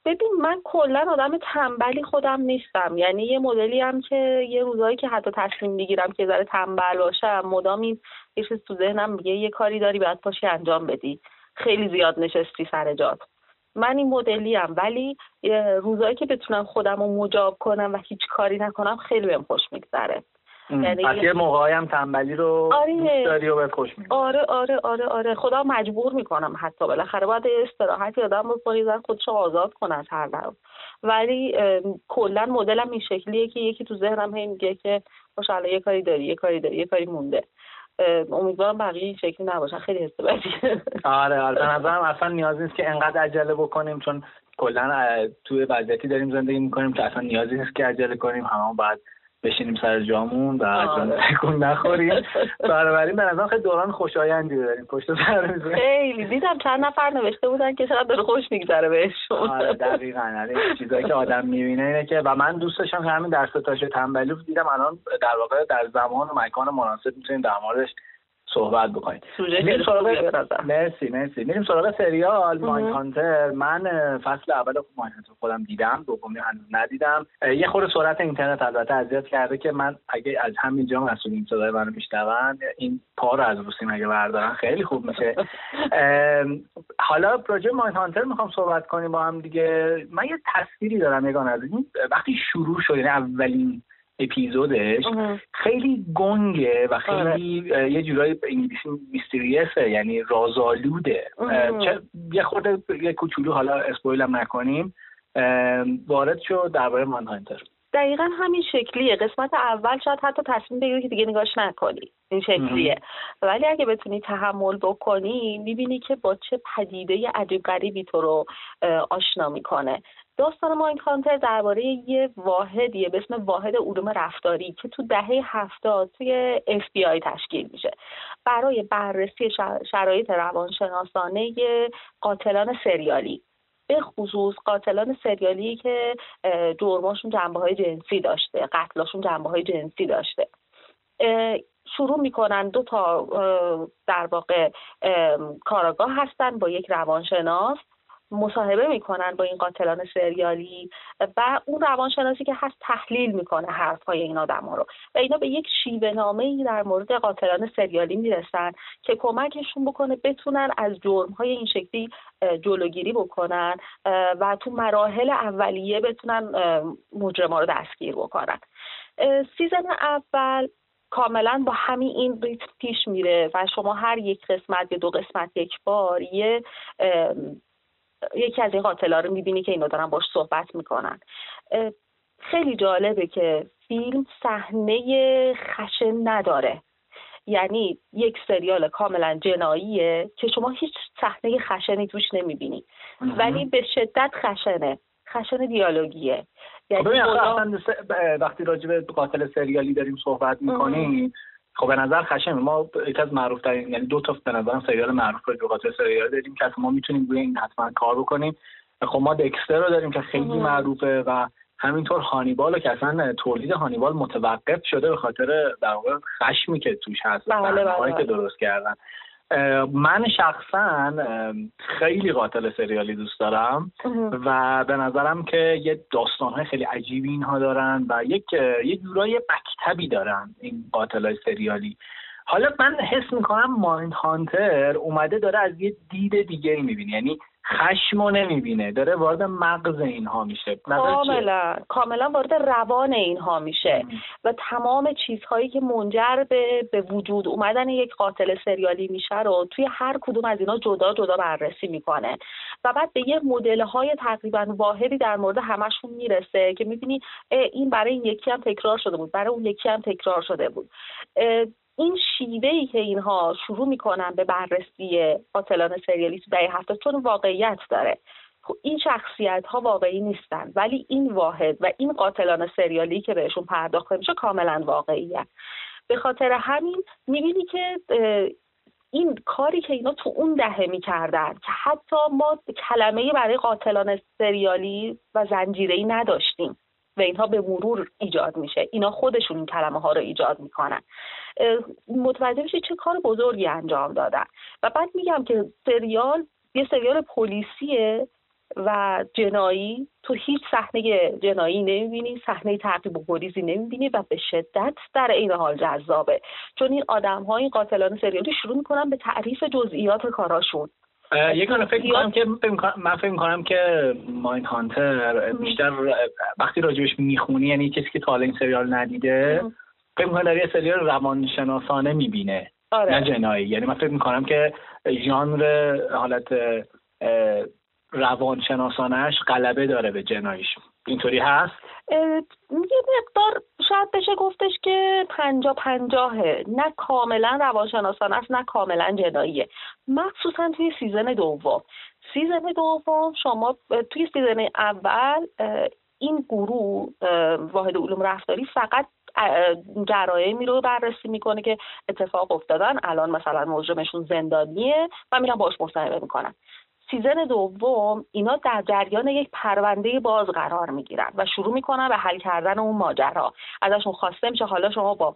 ببین من کلا آدم تنبلی خودم نیستم. یعنی یه مدلی هم که یه روزایی که حتی تصمیم می‌گیرم که ذره تنبل باشم مدام این یه چیز تو ذهنم میگه یه کاری داری باید پاشی انجام بدی. خیلی زیاد نشستی سر جات. من این مدلی هم ولی روزایی که بتونم خودم رو مجاب کنم و هیچ کاری نکنم خیلی بهم خوش میگذره. یعنی پس یه موقعی هم تنبلی رو آره. دوست داری و خوش میگذره. آره آره آره آره. خدا مجبور می‌کنم حتی. بالاخره باید یه استراحتی آدم بکنی زن خودش رو آزاد کنه از هر طرف ولی ام، کلا مدلم این شکلیه که یکی تو ذهنم هی میگه که ماشاءالله یه کاری داری یه کاری داری یه کاری مونده. ام، امیدوارم بقیه این شکلی نباشن خیلی حس آره آره. به نظرم اصلا نیاز نیست که انقدر عجله بکنیم چون کلا توی وضعیتی داریم زندگی می‌کنیم که اصلا نیازی نیست که عجله کنیم. همه باید بشینیم سر جامون و آره. تکون نخوریم. بنابراین به نظرم خیلی دوران خوشایندی داریم. پشت سر خیلی. دیدم چند نفر نوشته بودن که چقدر داره خوش میگذره بهشون. آره دقیقا. یعنی چیزایی که آدم می‌بینه اینه که و من دوست داشتم همین در ستاش تنبلی دیدم. الان در واقع در زمان و مکان مناسب می‌تونیم در موردش صحبت بکنیم. میریم سراغ نظر. مرسی مرسی. میریم سراغ سریال ماین هانتر. من فصل اول ماین هانتر خودم دیدم دومی هنوز ندیدم. یه خورده سرعت اینترنت البته اذیت کرده که من اگه از همینجا مسئولین صدای منو میشنون این پا رو از روسیم اگه بردارن خیلی خوب میشه. حالا به ماین هانتر می‌خوام صحبت کنیم با هم دیگه. من یه تصویری دارم یگان از این وقتی شروع شد یعنی اولین اپیزودش خیلی گنگه و خیلی اه، یه جورایی انگلیسی میستریسه یعنی رازآلوده. چه یه خورده یه کوچولو حالا اسپویلم نکنیم. وارد شد درباره مان هانتر. دقیقا همین شکلیه. قسمت اول شاید حتی تصمیم بگیری که دیگه نگاش نکنی. این شکلیه. ولی اگه بتونی تحمل بکنی می‌بینی که با چه پدیده عجیب غریبی تو رو آشنا می‌کنه. داستان ماین کانتر درباره یه واحدیه به اسم واحد علوم رفتاری که تو دهه هفتاد توی FBI تشکیل میشه. برای بررسی شر- شرایط روانشناسانه قاتلان سریالی. به خصوص قاتلان سریالی که جرماشون جنبه های جنسی داشته قتلاشون جنبه های جنسی داشته. شروع می‌کنن دو تا در واقع کاراگاه هستن با یک روانشناس. مصاحبه می‌کنن با این قاتلان سریالی و اون روانشناسی که هست تحلیل می‌کنه حرفهای این آدم رو. و اینا به یک شیوه نامه ای در مورد قاتلان سریالی می‌رسن که کمکشون بکنه بتونن از جرمهای این شکلی جلوگیری بکنن و تو مراحل اولیه بتونن مجرما رو دستگیر بکنن. سیزن اول کاملا با همین این ریتم پیش میره و شما هر یک قسمت یا دو قسمت یک بار یه یکی از این قاتلا رو می‌بینی که اینا دارن باش صحبت می‌کنن. خیلی جالبه که فیلم صحنه خشن نداره. یعنی یک سریال کاملا جناییه که شما هیچ صحنه خشنی توش نمی‌بینی. ولی به شدت خشنه. خشن دیالوگیه. یعنی خب ب- وقتی راجع به قاتل سریالی داریم صحبت می‌کنیم خب به نظر خشم ما یکی از معروف ترین یعنی دو تا به نظرم سریال معروف قاتل سریالی داریم که ما می‌تونیم روی این حتما کار بکنیم خب ما دکستر رو داریم که خیلی. معروفه و همینطور هانیبال که اصلا تولید هانیبال متوقف شده به خاطر در واقع خشمی که توش هست بله، بله، که بله. درست کردن من شخصا خیلی قاتل سریالی دوست دارم و به نظرم که یه داستانهای خیلی عجیبی اینها دارن و یک یه جورای مکتبی دارن این قاتلای سریالی. حالا من حس می‌کنم مایند هانتر اومده داره از یه دید دیگه می‌بینه. یعنی خشمو نمی‌بینه. داره وارد مغز اینها میشه؟ کاملا. کاملا وارد روان اینها میشه. و تمام چیزهایی که منجر به به وجود اومدن یک قاتل سریالی میشه رو توی هر کدوم از اینا جدا جدا بررسی می‌کنه. و بعد به یه مدل های تقریبا واحدی در مورد همشون می‌رسه که می‌بینی این برای این یکی هم تکرار شده بود برای اون یکی هم تکرار شده بود. این شیوه ای که اینها شروع می‌کنن به بررسی قاتلان سریالی تو دهه هفتاد چون واقعیت داره. خب این شخصیت ها واقعی نیستن ولی این واحد و این قاتلان سریالی که بهشون پرداخته میشه کاملا واقعیه. به خاطر همین می‌بینی که این کاری که اینا تو اون دهه می‌کردن که حتی ما کلمه برای قاتلان سریالی و زنجیره‌ای نداشتیم و اینها به مرور ایجاد میشه. اینا خودشون این کلمه ها رو ایجاد می‌کنن. متوجه میشه چه کار بزرگی انجام دادن. و بعد میگم که سریال یه سریال پلیسیه و جنایی. تو هیچ صحنه جنایی نمی‌بینی صحنه تعقیب و گریزی نمی‌بینی و به شدت در این حال جذابه. چون این آدم های این قاتلان سریالی شروع می‌کنن به تعریف جزئیات کاراشون. یگانه فکر می‌کنم که من فکر می‌کنم که ماین هانتر بیشتر وقتی راجبش می‌خونی یعنی کسی که تا این سریال ندیده فکر می‌کنم در یه سریال روانشناسانه می‌بینه آره. نه جنایی. یعنی من فکر می‌کنم که ژانر حالت روانشناسانش غلبه داره به جناییش. اینطوری هست؟ یه مقدار شاید بشه گفتش که پنجاه پنجاهه. نه کاملا روانشناسانه است نه کاملا جناییه. مخصوصا توی season دوم. season دوم شما توی season اول این گروه واحد علوم رفتاری فقط جرایمی رو بررسی می‌کنه که اتفاق افتادن. الان مثلا مجرمشون زندانیه. و میرن باش مصاحبه می‌کنن season دوم اینا در جریان یک پرونده باز قرار می‌گیرن و شروع می‌کنن به حل کردن اون ماجرا. ازشون خواسته میشه حالا شما با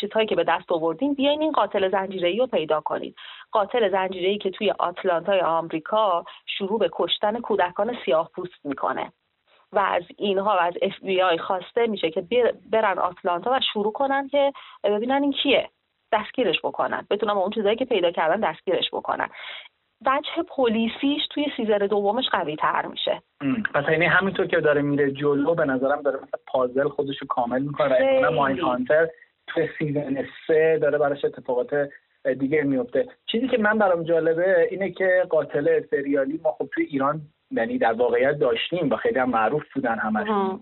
چیزهایی که به دست آوردین بیاین این قاتل زنجیره‌ای رو پیدا کنید. قاتل زنجیره‌ای که توی آتلانتای آمریکا شروع به کشتن کودکان سیاه پوست می‌کنه. و از اینها و از اف بی آی خواسته میشه که برن آتلانتا و شروع کنن که ببینن این کیه دستگیرش بکنن. بتونن اون چیزایی که پیدا کردن دستگیرش بکنن. وجه پلیسیش توی season دومش قوی تر میشه. پس یعنی همینطور که داره میره جلو به نظرم داره مثل پازل خودش رو کامل می‌کنه. و Mindhunter توی season سه داره براش اتفاقات دیگه میفته چیزی که من برام جالبه اینه که قاتل سریالی ما خب توی ایران یعنی در واقعیت داشتیم و خیلی هم معروف بودن همشون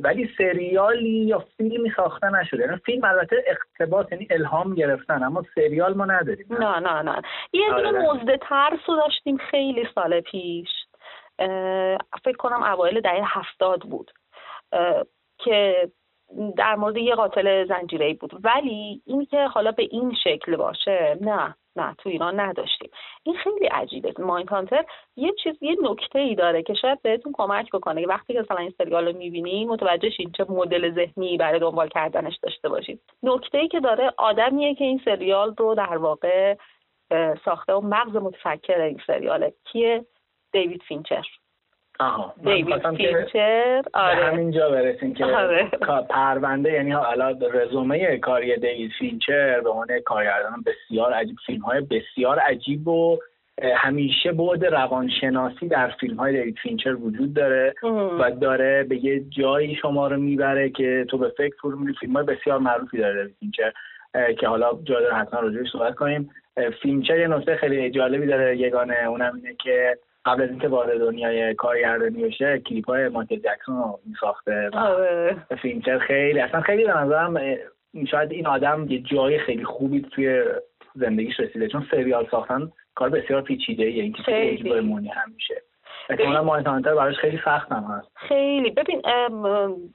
ولی سریالی یا فیلمی ساخته نشده. یعنی فیلم البته اقتباس یعنی الهام گرفتن اما سریال ما نداریم. نه نه نه. یه دونه آره. مزد ترس رو داشتیم خیلی سال پیش. فکر کنم اوایل دهه هفتاد بود. که در مورد یه قاتل زنجیره بود. ولی این که حالا به این شکل باشه نه نه تو ایران نداشتیم. این خیلی عجیبه. مایند هانتر یه چیز یه نکته ای داره که شاید بهتون کمک بکنه وقتی که مثلا این سریال رو می‌بینید متوجه شید چه مدل ذهنی برای دنبال کردنش داشته باشید. نکته ای که داره آدمیه که این سریال رو در واقع ساخته و مغز متفکر این سریاله. کیه؟ دیوید فینچر. دیوید فینچر آره. همینجا برسیم که آره. پرونده یعنی حالا رزومه کاری دیوید فینچر به عنوان کارگردان بسیار عجیب فیلم های بسیار عجیب و همیشه بعد روانشناسی در فیلم های دیوید فینچر وجود داره و داره به یه جایی شما رو می‌بره که تو به فکر فرو میری. فیلم های بسیار معروفی داره دیوید فینچر که حالا جا داره حتما راجعش صحبت کنیم. فینچر یه نکته خیلی جالبی داره یگانه اونم اینه که قبل از اینکه وارد دنیای کارگردانی بشه کلیپ های مایکل جکسون رو ساخته آره. فینچر خیلی اصلا خیلی به نظرم شاید این آدم یه جای خیلی خوبی توی زندگیش رسیده چون سریال ساختن کار بسیار پیچیده ایه اینکه خیلی بمونی همیشه احتمالا Mindhunter براش خیلی سخت هم هست. خیلی. ببین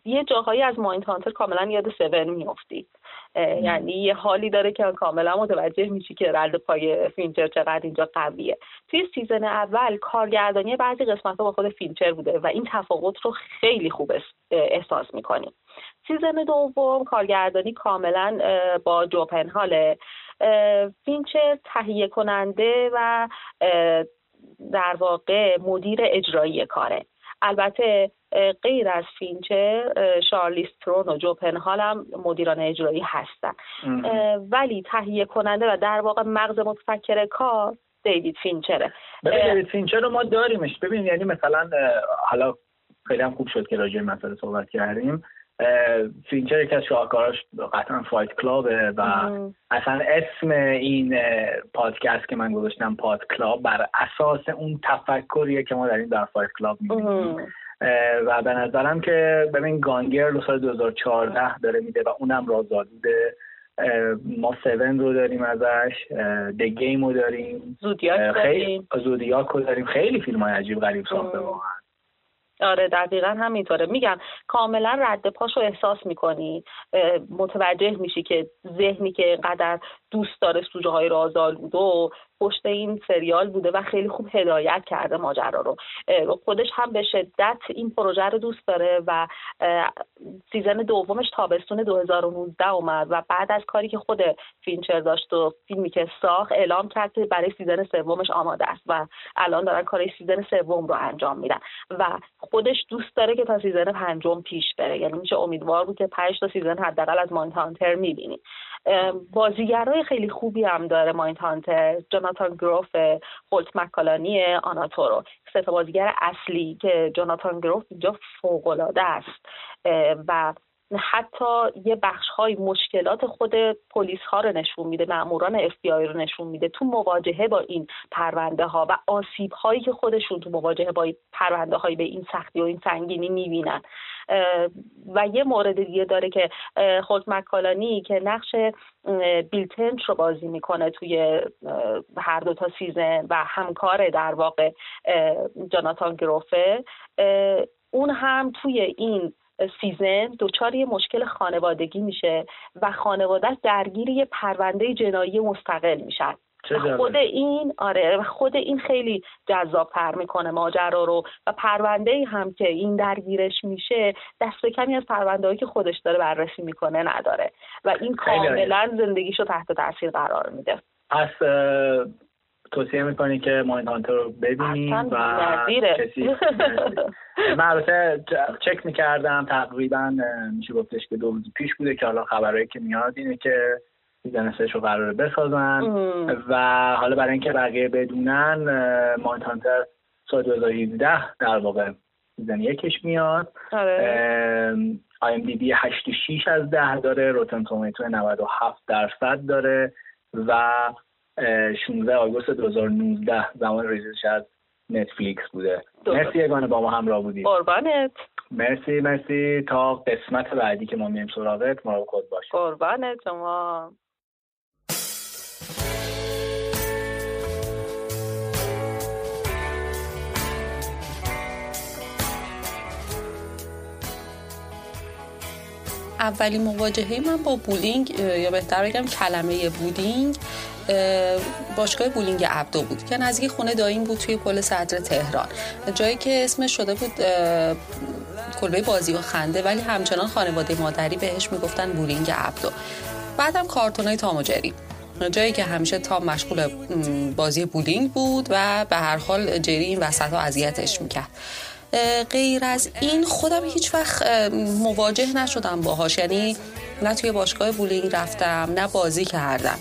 یه جاهایی از Mindhunter کاملا یاد Seven میافتی یعنی یه حالی داره که کاملا متوجه میشی که رد پای فینچر چقدر اینجا قویه. توی season اول کارگردانی بعضی قسمت ها با خود فینچر بوده و این تفاوت رو خیلی خوب احساس می‌کنیم season دوم کارگردانی کاملا با جو پنهاله فینچر تهیه کننده و در واقع مدیر اجرایی کاره. البته غیر از فینچر شارلیز ترون و جو پنهال هم مدیران اجرایی هستن. ولی تهیه کننده و در واقع مغز متفکر کار دیوید فینچره. ببین دیوید فینچر رو ما داریمش. ببین یعنی مثلا حالا خیلی هم خوب شد که راجع مسئله صحبت کردیم. فینچر یکی از شاهکاراش قطعا Fight Club ه و اصلا اسم این پادکست که من گذاشتم Pod Club بر اساس اون تفکریه که ما داریم در Fight Club می‌بینیم. و به نظرم که ببین Gone Girl سال 2014 داره میده و اونم رازآلوده ما Seven رو داریم ازش The Game رو داریم. زودیاک داریم. زودیاک رو داریم. خیلی فیلم های عجیب غریب ساخته واقعا. آره دقیقا همینطوره. میگم کاملا رد پاش رو احساس می‌کنی. متوجه میشی که ذهنی که اینقدر دوست داره سوژه های رازال بوده و پشت این سریال بوده و خیلی خوب هدایت کرده ماجرا رو. خودش هم به شدت این پروژه رو دوست داره و سیزن دومش تابستون 2019 اومد و بعد از کاری که خود فینچر داشت و فیلمی که ساخت اعلام کرد که برای season سومش آماده است و الان دارن کار season سوم رو انجام میدن و خودش دوست داره که تا season پنجم پیش بره. یعنی میشه امیدوار بود که پنج تا season حداقل از Mindhunter می‌بینیم. بازیگرای خیلی خوبی هم داره Mindhunter. جوناتان گروف هولت مکالانی آنا تورو سه بازیگر اصلی که جوناتان گروف اینجا فوق است. و حتی یه بخش های مشکلات خود پلیس ها رو نشون میده ماموران اف رو نشون میده تو مواجهه با این پرونده ها و آسیب هایی که خودشون تو مواجهه با پرونده هایی به این سختی و این سنگینی می‌بینن. و یه مورد دیگه داره که خود مکالانی که نقش بیل تنچ رو بازی می‌کنه توی هر دو تا season و همکار در واقع جاناتان گروفه اون هم توی این سیزن دچار یه مشکل خانوادگی میشه و خانواده درگیر یه پرونده جنایی مستقل میشن. خود این آره خود این خیلی جذابتر می‌کنه ماجرا رو. و پرونده هم که این درگیرش میشه دست کمی از پرونده که خودش داره بررسی می‌کنه نداره. و این کاملا زندگیشو تحت تاثیر قرار میده. پس توصیه می‌کنی که Mindhunter رو ببینیم و کسی من چک می‌کردم تقریبا میشه گفتش که دو روز پیش بوده که حالا خبرهایی که میاد اینه که season رو قراره بسازن و حالا برای اینکه بقیه بدونن Mindhunter سال 2017 در واقع season یکش میاد. IMDb 86 از 10 داره Rotten Tomatoes 97 درصد داره و 16 آگوست 2019 زمان ریلیزش از نتفلیکس بوده. درست. مرسی یگانه با ما همراه بودی. قربانت. مرسی مرسی. تا قسمت بعدی که ما میایم سراغت ما خود باش. قربانت شما. اولین مواجهه من با بولینگ یا بهتر بگم کلمه بولینگ باشگاه بولینگ عبدو بود که نزدیک خونه داییم بود توی پل صدر تهران. جایی که اسمش شده بود کلبه بازی و خنده ولی همچنان خانواده مادری بهش می‌گفتن بولینگ عبدو بعدم کارتونای تام جری. جایی که همیشه تام مشغول بازی بولینگ بود و به هر حال جری این وسط ها اذیتش می‌کرد. غیر از این خودم هیچ وقت مواجه نشدم باهاش. یعنی نه توی باشگاه بولینگ رفتم نه بازی کردم.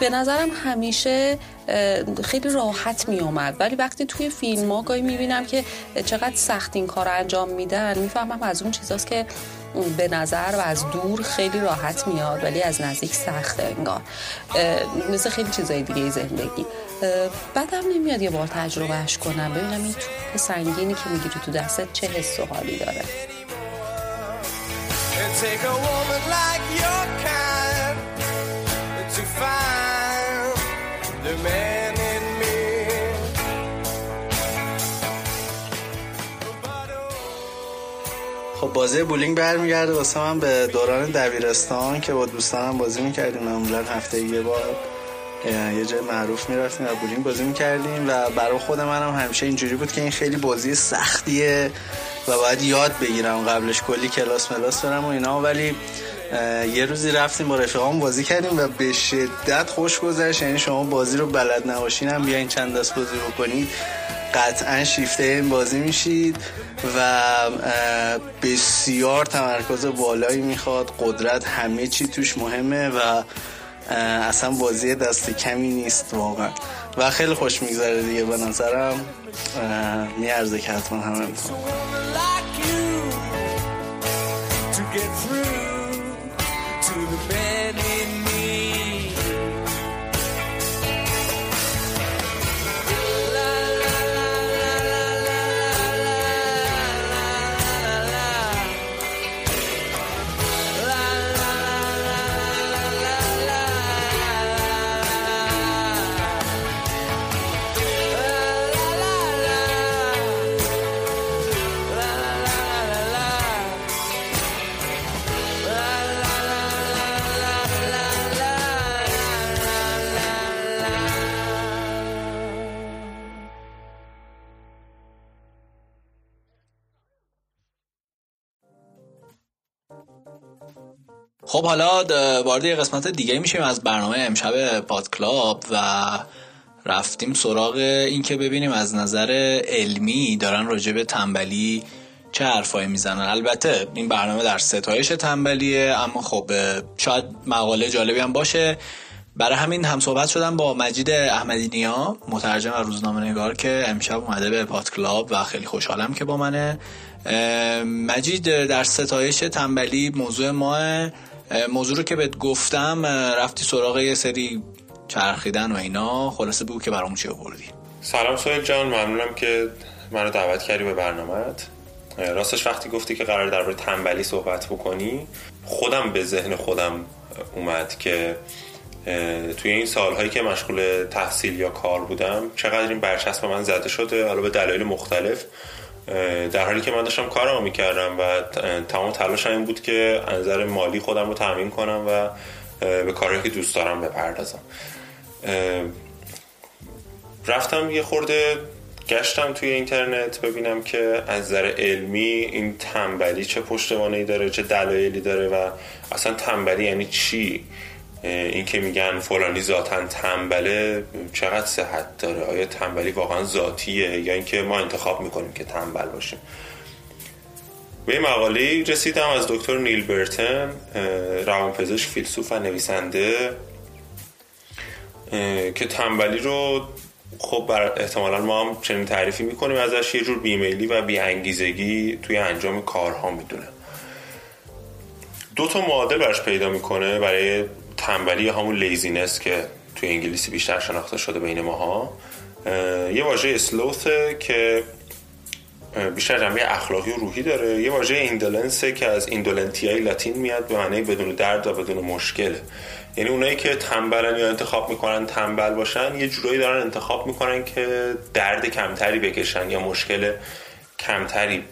به نظرم همیشه خیلی راحت می اومد ولی وقتی توی فیلم ها گاهی می‌بینم که چقدر سخت این کار انجام میدن می‌فهمم از اون چیزاست که به نظر و از دور خیلی راحت میاد ولی از نزدیک سخته انگار. مثل خیلی چیزای دیگه زندگی. بعدم نمیاد یه بار تجربهش کنم. ببینم این توپ سنگینی که می‌گیری تو دستت چه حس و حالی داره. خب بازی بولینگ برمیگرده واسه من به دوران دبیرستان که با دوستانم بازی می‌کردیم. معمولا هفته یه بار یه جای معروف می‌رفتیم و بولینگ بازی می‌کردیم و برای خود منم همیشه اینجوری بود که این خیلی بازی سختیه. و باید یاد بگیرم قبلش کلی کلاس ملاس برم و اینا ولی یه روزی رفتیم با رفیقام بازی کردیم و به شدت خوش گذشت. یعنی شما بازی رو بلد نباشین هم بیاین چند دست بازی بکنید. قطعا شیفته این بازی میشید و بسیار تمرکز بالایی می‌خواد. قدرت همه چی توش مهمه و اصلا بازی دست کمی نیست واقعا. و خیلی خوش میگذره دیگه به نظرم. میارزه که حتما هم امتحان خب حالا وارد یه قسمت دیگه میشیم از برنامه امشب پاد کلاب و رفتیم سراغ این که ببینیم از نظر علمی دارن راجع به تنبلی چه حرفایی می‌زنن. البته این برنامه در ستایش تنبلیه اما خب شاید مقاله جالبی هم باشه. برای همین هم صحبت شدم با مجید احمدی نیا مترجم و روزنامه نگار که امشب اومده به کلاب و خیلی خوشحالم که با منه. مجید در ستایش تنبلی موضوع ما موضوع رو که بهت گفتم رفتی سراغ یه سری چرخیدن و اینا. خلاصه بگو که برامون چی آوردی. سلام سویل جان ممنونم که منو دعوت کردی به برنامهت. راستش وقتی گفتی که قرار درباره تنبلی صحبت بکنی خودم به ذهن خودم اومد که توی این سالهایی که مشغول تحصیل یا کار بودم چقدر این برچسب من زده شده حالا به دلایل مختلف. در حالی که من داشتم کارمو می‌کردم و تمام تلاشم این بود که نظر مالی خودم رو تامین کنم و به کاری که دوست دارم بپردازم. رفتم یه خورده گشتم توی اینترنت ببینم که از نظر علمی این تنبلی چه پشتوانه داره چه دلایلی داره و اصلا تنبلی یعنی چی؟ این که میگن فلانی ذاتا تنبله چقدر صحت داره؟ آیا تنبلی واقعا ذاتیه؟ یا اینکه ما انتخاب می‌کنیم که تنبل باشیم. به مقاله رسیدم از دکتر نیل برتن روانپزشک فیلسوف و نویسنده که تنبلی رو خب بر احتمالا ما هم چنین تعریفی می‌کنیم ازش. یه جور بیمیلی و بیانگیزگی توی انجام کارها می‌دونه. دو تا معادل براش پیدا می‌کنه برای تنبلی همون laziness که توی انگلیسی بیشتر شناخته شده بین ماها یه واژه اسلوثه که بیشتر جنبه اخلاقی و روحی داره. یه واژه ایندولنسه که از ایندولنتیای لاتین میاد به معنی بدون درد و بدون مشکله یعنی اونایی که تنبلن یا انتخاب می‌کنن تنبل باشن یه جورایی دارن انتخاب می‌کنن که درد کمتری بکشن یا مشکل کمتری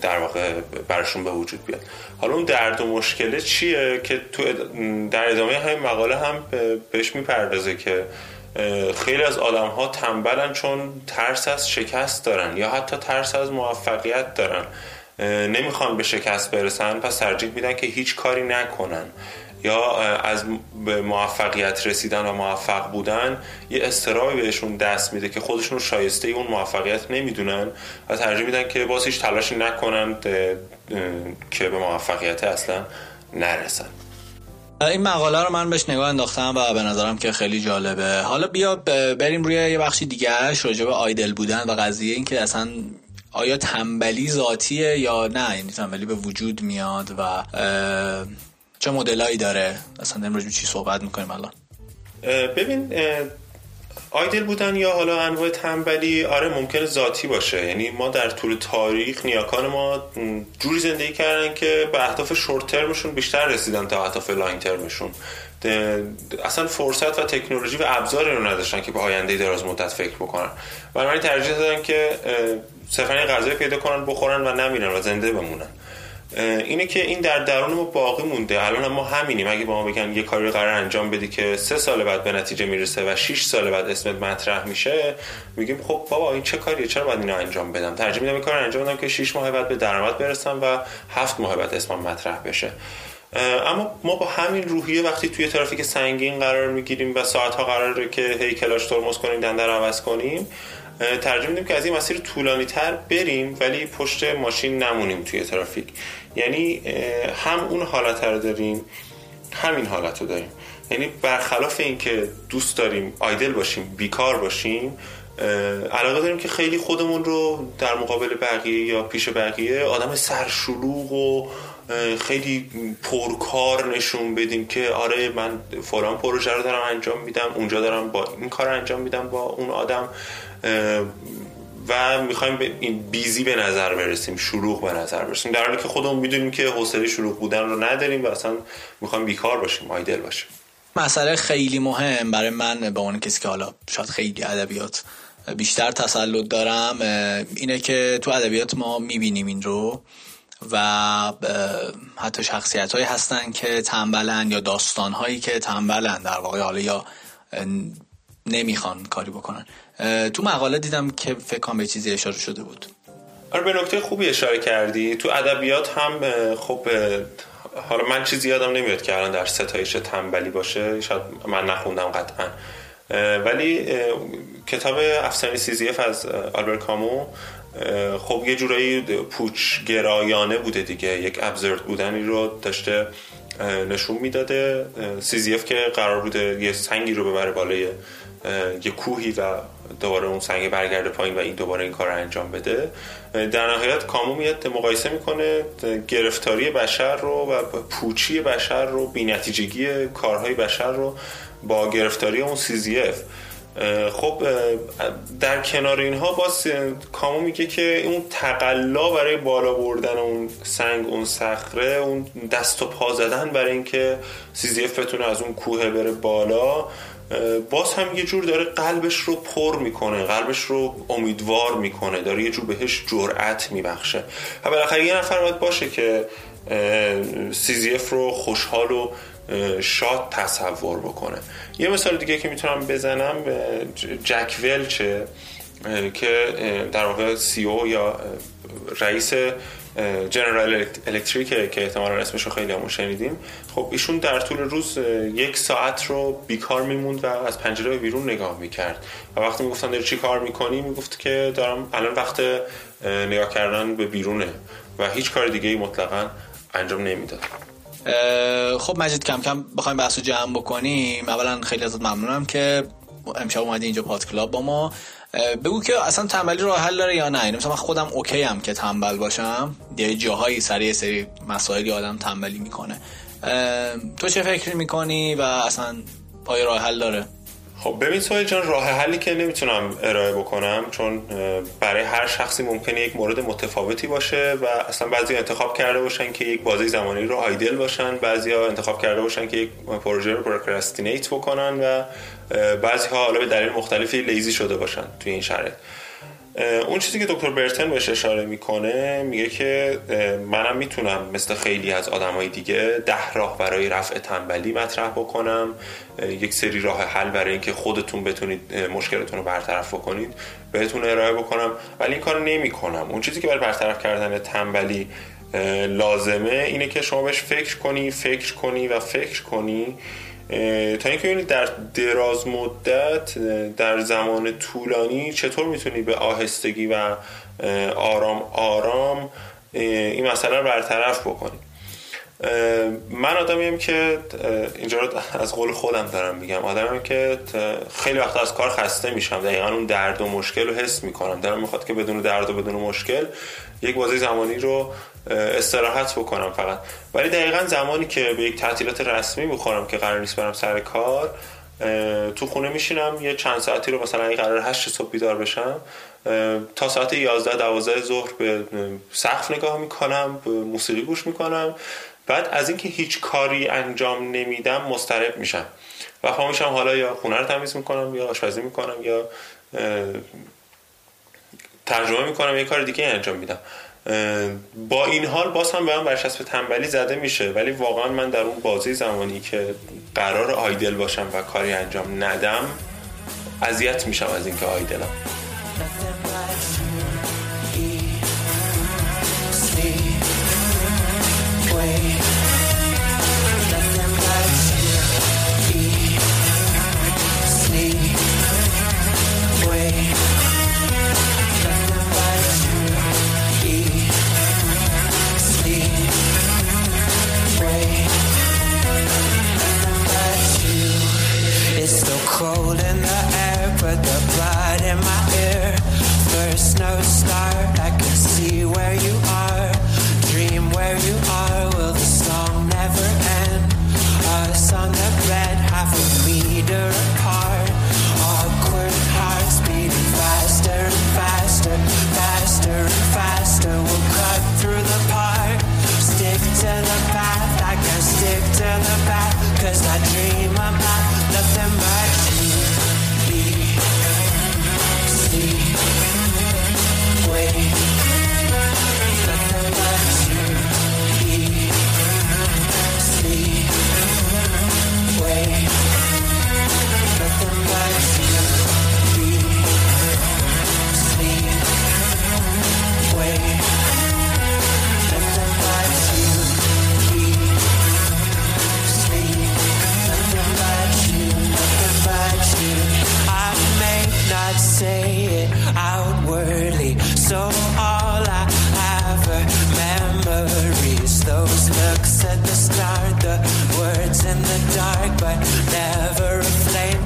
در واقع براشون به وجود بیاد. حالا اون درد و مشکله چیه که تو در ادامه همین مقاله هم بهش می‌پردازه که خیلی از آدم ها تنبلن چون ترس از شکست دارن یا حتی ترس از موفقیت دارن. نمی‌خوان به شکست برسن پس ترجیح میدن که هیچ کاری نکنن. یا از به موفقیت رسیدن و موفق بودن یه استرابی بهشون دست میده که خودشون شایسته اون موفقیت نمی‌دونن و ترجیح میدن که باز هیچ تلاشی نکنن که به موفقیت اصلا نرسن. این مقاله رو من بهش نگاه انداختم و به نظرم که خیلی جالبه. حالا بیا بریم روی یه بخشی دیگرش راجع به آیدل بودن و قضیه این که اصلا آیا تنبلی ذاتیه یا نه؟ یعنی تنبلی به وجود میاد و چه مدلایی داره؟ اصلا امروز چی صحبت می‌کنیم الان؟ ببین آیدل بودن یا حالا انواع تنبلی آره ممکنه ذاتی باشه. یعنی ما در طول تاریخ نیاکان ما جوری زندگی کردن که به اهداف شورت ترمشون بیشتر رسیدن تا اهداف لاین ترمشون اصلا فرصت و تکنولوژی و ابزاری رو نداشتن که به آینده دراز مدت فکر بکنن. بنابراین ترجیح دادن که صرفا غذای پیدا کنن بخورن و نمیرن و زنده بمونن. اینه که این در درون ما باقی مونده. الان ما همینیم. اگه با ما بگن یه کاری قرار انجام بدی که سه سال بعد به نتیجه می‌رسه و 6 سال بعد اسمت مطرح میشه میگیم خب بابا این چه کاریه؟ چرا باید اینو انجام بدم؟ ترجیح میدم کار انجام بدم که 6 ماه بعد به درآمد برسم و 7 ماه بعد اسمم مطرح بشه. اما ما با همین روحیه وقتی توی ترافیک سنگین قرار می‌گیریم و ساعتها قراره که هی کلاش ترمز کنیم دنده عوض کنیم ترجیح میدیم که از این مسیر طولانی تر بریم ولی پشت ماشین نمونیم توی ترافیک. یعنی هم اون حالت رو داریم همین حالت رو داریم. یعنی برخلاف اینکه دوست داریم آیدل باشیم بیکار باشیم علاقه داریم که خیلی خودمون رو در مقابل بقیه یا پیش بقیه آدم سرشلوغ و خیلی پرکار نشون بدیم که آره من فلان پروژه رو دارم انجام میدم اونجا دارم با این کار انجام میدم با اون آدم. و می‌خوایم به این بیزی به نظر برسیم شلوغ به نظر برسیم. در حالی که خودمون می‌دونیم که حوصله شلوغ بودن رو نداریم و اصلا می‌خوایم بیکار باشیم آیدل باشیم. مسئله خیلی مهم برای من به عنوان کسی که حالا شاید خیلی ادبیات بیشتر تسلط دارم اینه که تو ادبیات ما می‌بینیم این رو و حتی شخصیت هایی هستن که تنبلن یا داستان هایی که تنبلن در واقع حالا یا نمی‌خوان کاری بکنن. تو مقاله دیدم که فکر کنم به چیزی اشاره شده بود. آره به نکته خوبی اشاره کردی. تو ادبیات هم خب حالا من چیزی یادم نمیاد که الان در ستایش تنبلی باشه. شاید من نخوندم قطعا. ولی کتاب افسانه سیزیف از آلبرت کامو خب یه جورایی پوچ گرایانه بوده دیگه. یک absurd بودنی رو داشته نشون می‌داده. سیزیف که قرار بوده یه سنگی رو ببره بالای یه کوهی و دوباره اون سنگ برگرده پایین و این دوباره این کار رو انجام بده. در نهایت کامو میاد مقایسه می‌کنه گرفتاری بشر رو و پوچی بشر رو بینتیجگی کارهای بشر رو با گرفتاری اون سیزیف خب در کنار اینها باز کامو میگه که اون تقلا برای بالا بردن اون سنگ اون صخره اون دست و پا زدن برای اینکه سیزیف بتونه از اون کوه بره بالا. باز هم یه جور داره قلبش رو پر می‌کنه قلبش رو امیدوار می‌کنه داره یه جور بهش جرأت میبخشه. و بالاخره یه نفر باید باشه که سیزیف رو خوشحال و شاد تصور بکنه. یه مثال دیگه که می‌تونم بزنم جک ولچه که در واقع سی او یا رئیس جنرال الکتریک که احتمالا اسمش رو خیلی همون شنیدیم. خب ایشون در طول روز یک ساعت رو بیکار میموند و از پنجره بیرون نگاه می‌کرد. و وقتی می‌گفتن داری چی کار می‌کنی می‌گفت که دارم الان وقت نگاه کردن به بیرونه و هیچ کار دیگه ای مطلقا انجام نمی‌داد. خب مجید کم کم بخوایم بحث رو جمع بکنیم. اولا خیلی ازت ممنونم که امشب اومدی اینجا پاد کلاب با ما. بگو که اصلا تنبلی راه حل داره یا نه؟ مثلا من خودم okay ام که تنبل باشم. یه جاهایی سر یه سری مسائلی آدم تنبلی می‌کنه. تو چه فکری می‌کنی و اصلا پای راه حل داره؟ خب ببین سهیل جان راه حلی که نمی‌تونم ارائه بکنم چون برای هر شخصی ممکنه یک مورد متفاوتی باشه و اصلا بعضی انتخاب کرده باشن که یک بازی زمانی رو آیدل باشن بعضی ها انتخاب کرده باشن که یک پروژه رو پروکرستینیت بکنن و بعضی ها حالا به دلیل مختلفی لیزی شده باشن توی این شرایط. اون چیزی که دکتر برتن بهش اشاره می‌کنه میگه که منم می‌تونم مثل خیلی از آدمای دیگه ده راه برای رفع تنبلی مطرح بکنم. یک سری راه حل برای اینکه خودتون بتونید مشکلتون رو برطرف بکنید بهتون ارائه بکنم. ولی این کار نمی کنم اون چیزی که برای برطرف کردن تنبلی لازمه اینه که شما بهش فکر کنی فکر کنی و فکر کنی تا اینکه ببینید در دراز مدت در زمان طولانی چطور می‌تونی به آهستگی و آرام آرام این رو برطرف بکنی؟ من آدمیم که اینجا رو از قول خودم دارم میگم. آدمیم که خیلی وقت از کار خسته میشم. دقیقا اون درد و مشکل رو حس می‌کنم. دارم می‌خواد که بدون درد و بدون مشکل یک بازی زمانی رو استراحت بکنم فقط. ولی دقیقا زمانی که به یک تعطیلات رسمی بخورم که قرار نیست برم سر کار تو خونه میشینم یه چند ساعتی رو مثلا اگه قرار هشت صبح بیدار بشم تا ساعت 11 12 ظهر به سقف نگاه می‌کنم به موسیقی گوش می‌کنم. بعد از اینکه هیچ کاری انجام نمیدم مسترب میشم. و پا میشم حالا یا خونه رو تمیز می‌کنم یا آشپزی می‌کنم یا ترجمه می‌کنم یه کار دیگه انجام میدم. با این حال باز هم به من برچسب تنبلی زده میشه. ولی واقعا من در اون بازی زمانی که قرار آیدل باشم و کاری انجام ندم اذیت میشم از اینکه آیدلم. Cold in the air, but the blood in my ear. First no start, I can see where you are. Dream where you are, will the song never end? Us on the bed, half a meter apart. Awkward hearts beating faster and faster, faster and faster. We'll cut through the park, stick to the path. I can stick to the path, cause I dream about nothing but say it outwardly. So all I have are memories. Those looks at the start, the words in the dark, but never a flame.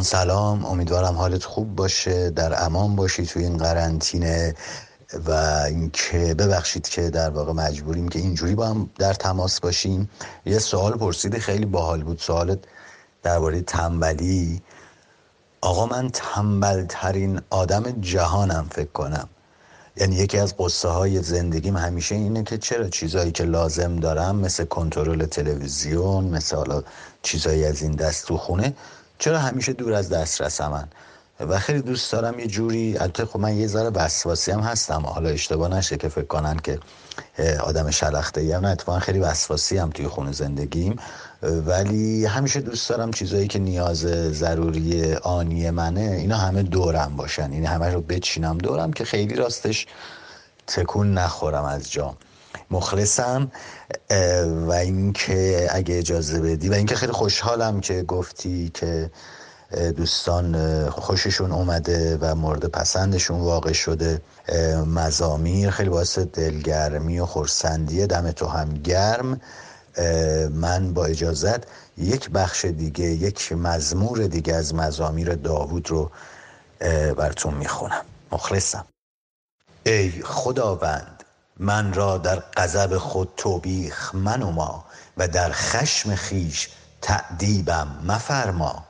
جان سلام. امیدوارم حالت خوب باشه در امان باشی توی این قرنطینه و اینکه ببخشید که در واقع مجبوریم که اینجوری با هم در تماس باشیم. یه سوال پرسیدی خیلی باحال بود سوالت درباره تنبلی. آقا من تنبل ترین آدم جهانم فکر کنم. یعنی یکی از قصه های زندگیم همیشه اینه که چرا چیزایی که لازم دارم مثل کنترل تلویزیون مثل حالا چیزایی از این دست تو خونه چرا همیشه دور از دسترس من و خیلی دوست دارم یه جوری البته خب من یه ذره وسواسی هم هستم. حالا اشتباه نشه که فکر کنن که آدم شلخته ای نه اتفاقا خیلی وسواسی هم توی خونه زندگیم. ولی همیشه دوست دارم چیزایی که نیاز ضروری آنی منه اینا همه دورم باشن. این همه رو بچینم. دورم که خیلی راستش تکون نخورم از جام. مخلصم و اینکه اگه اجازه بدی و اینکه خیلی خوشحالم که گفتی که دوستان خوششون اومده و مورد پسندشون واقع شده. مزامیر خیلی باعث دلگرمی و خورسندیه دم تو هم گرم. من با اجازت یک بخش دیگه یک مزمور دیگه از مزامیر داوود رو براتون می‌خونم. مخلصم. ای خداوند من را در غضب خود توبیخ منما و در خشم خیش تعدیبم مفرما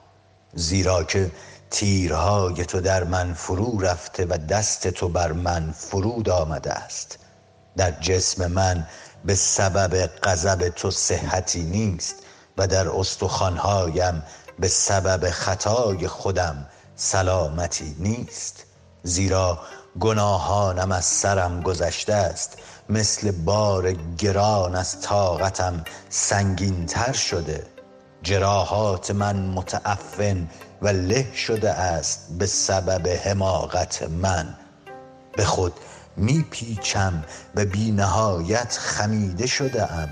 زیرا که تیرهای تو در من فرو رفته و دست تو بر من فرود آمده است. در جسم من به سبب غضب تو صحتی نیست و در استخوانهایم به سبب خطای خودم سلامتی نیست. زیرا گناهانم از سرم گذشته است. مثل بار گران از طاقتم سنگین تر شده. جراحات من متعفن و له شده است به سبب حماقت من. به خود میپیچم و بی نهایت خمیده شده ام.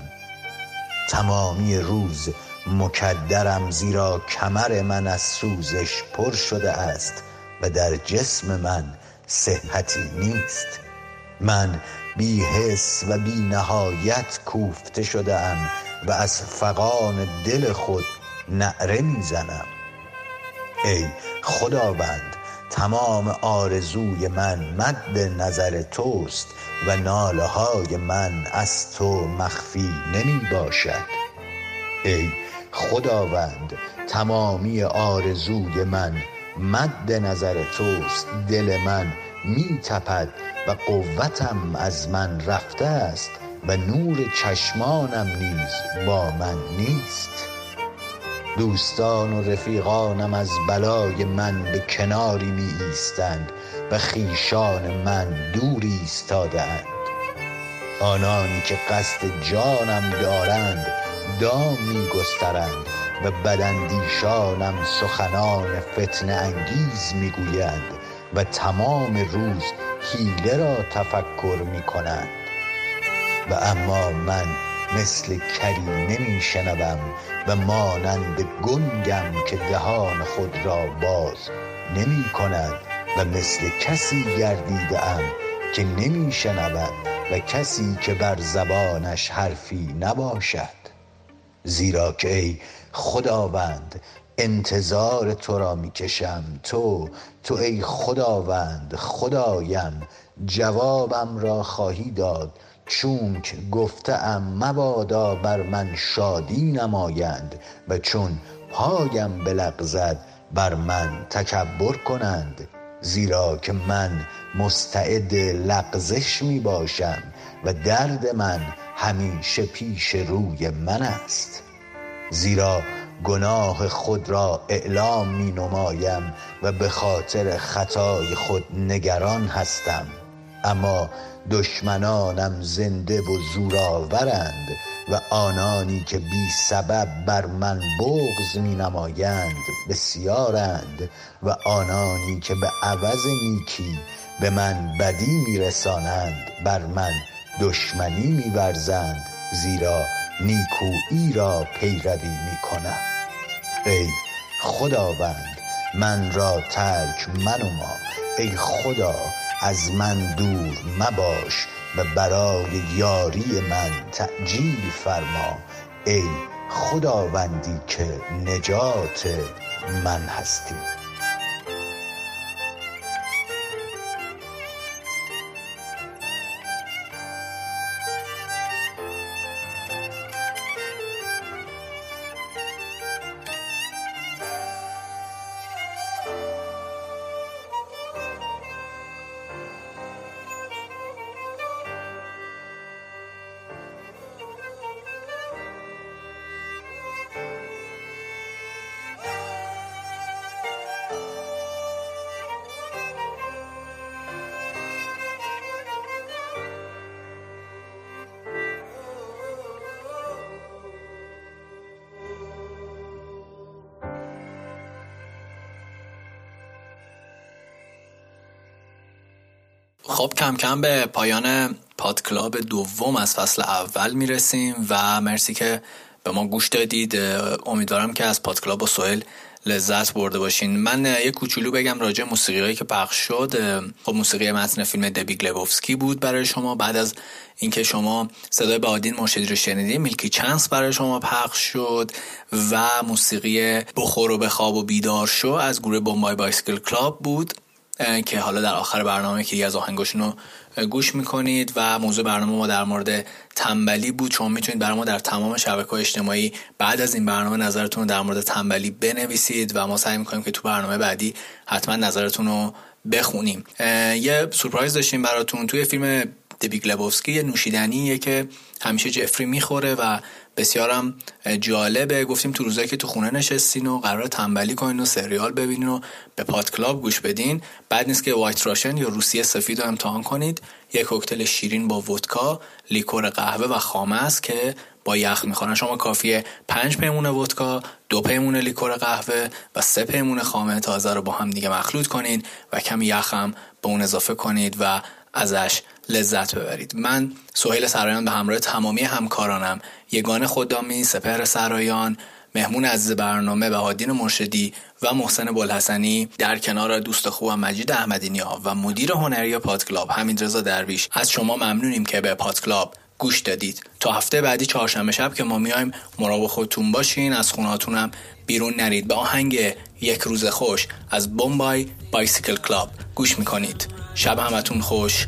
تمامی روز مکدرم زیرا کمر من از سوزش پر شده است و در جسم من صحتی نیست. من بی حس و بی نهایت کوفته شده ام و از فقان دل خود نعره می‌زنم ای خداوند تمام آرزوی من مد نظر توست و ناله های من از تو مخفی نمی باشد. ای خداوند تمامی آرزوی من مد نظر توست دل من می تپد و قوتم از من رفته است و نور چشمانم نیز با من نیست. دوستان و رفیقانم از بلای من به کناری می ایستند و خیشان من دور ایستادهاند. آنانی که قصد جانم دارند دام می گسترند و بداندیشانم سخنان فتنه انگیز می گویند و تمام روز حیله را تفکر می کنند و اما من مثل کری نمی شنوم و مانند گنگم که دهان خود را باز نمی کند و مثل کسی گردیده ام که نمی شنود و کسی که بر زبانش حرفی نباشد. زیرا که ای خداوند انتظار تو را می کشم تو تو ای خداوند خدایم جوابم را خواهی داد. چونک گفته ام مبادا بر من شادی نمایند و چون پایم بلغزد بر من تکبر کنند. زیرا که من مستعد لغزش می باشم و درد من همیشه پیش روی من است. زیرا گناه خود را اعلام می نمایم و به خاطر خطای خود نگران هستم. اما دشمنانم زنده و زورآورند و آنانی که بی سبب بر من بغض می نمایند بسیارند و آنانی که به عوض نیکی به من بدی می رسانند بر من دشمنی می ورزند زیرا نیکویی را پیروی می کنم ای خداوند من را ترک منما. ای خدا از من دور مباش و برای یاری من تعجیل فرما. ای خداوندی که نجات من هستی. خب کم کم به پایان پادکلاب دوم از فصل اول می‌رسیم و مرسی که به ما گوش دادید. امیدوارم که از پادکلاب و سوئل لذت برده باشین. من یه کوچولو بگم راجع موسیقی هایی که پخش شد. خب موسیقی متن فیلم The Big Lebowski بود برای شما. بعد از اینکه شما صدای بهادین مرشدی رو شنیدی Milky Chance برای شما پخش شد و موسیقی بخور و بخواب و بیدار شو از گروه Bombay Bicycle Club بود. که حالا در آخر برنامه که از آهنگاشون گوش می‌کنید و موضوع برنامه ما در مورد تنبلی بود. شما می‌تونید برای ما در تمام شبکه اجتماعی بعد از این برنامه نظرتون رو در مورد تنبلی بنویسید و ما سعی می‌کنیم که تو برنامه بعدی حتما نظرتون رو بخونیم. یه سورپرایز داشتیم براتون توی فیلم دبیگ لبوفسکی یه نوشیدنیه که همیشه جفری می‌خوره و بسیارم جالبه. گفتیم تو روزایی که تو خونه نشستین و قرار تنبلی کنین و سریال ببینین و به پاد کلاب گوش بدین. بد نیست که White Russian یا روسیه سفید رو امتحان کنید. یک کوکتل شیرین با ودکا لیکور قهوه و خامه است که با یخ می‌خورن شما کافیه پنج پیمون ودکا دو پیمون لیکور قهوه و سه پیمون خامه تازه رو با هم دیگه مخلوط کنید و کمی یخ هم به اون اضافه کنید و ازش لذت ببرید. من سهیل سرایان به همراه تمامی همکارانم یگان خدامی سپهر سرایان مهمون عزیز برنامه بهادین مرشدی و محسن بلحسنی در کنار دوست خوبم مجید احمدی نیا و مدیر هنری پادکلاب همین رضا درویش. از شما ممنونیم که به پادکلاب گوش دادید. تا هفته بعدی چهارشنبه شب که ما میایم مراقب خودتون باشین از خونهاتونم بیرون نرید. به آهنگ یک روز خوش از Bombay Bicycle Club گوش می‌کنید. شب همتون خوش.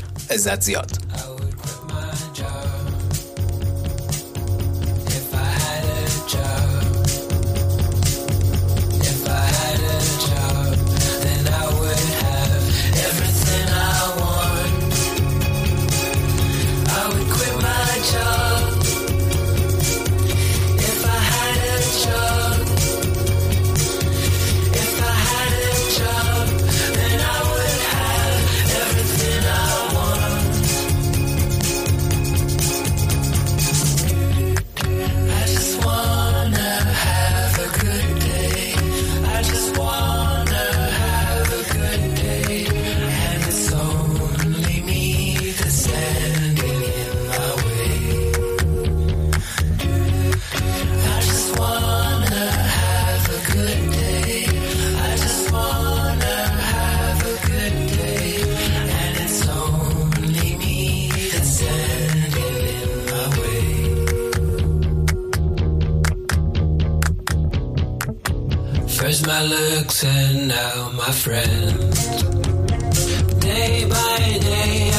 زیاد my looks and now my friends. Day by day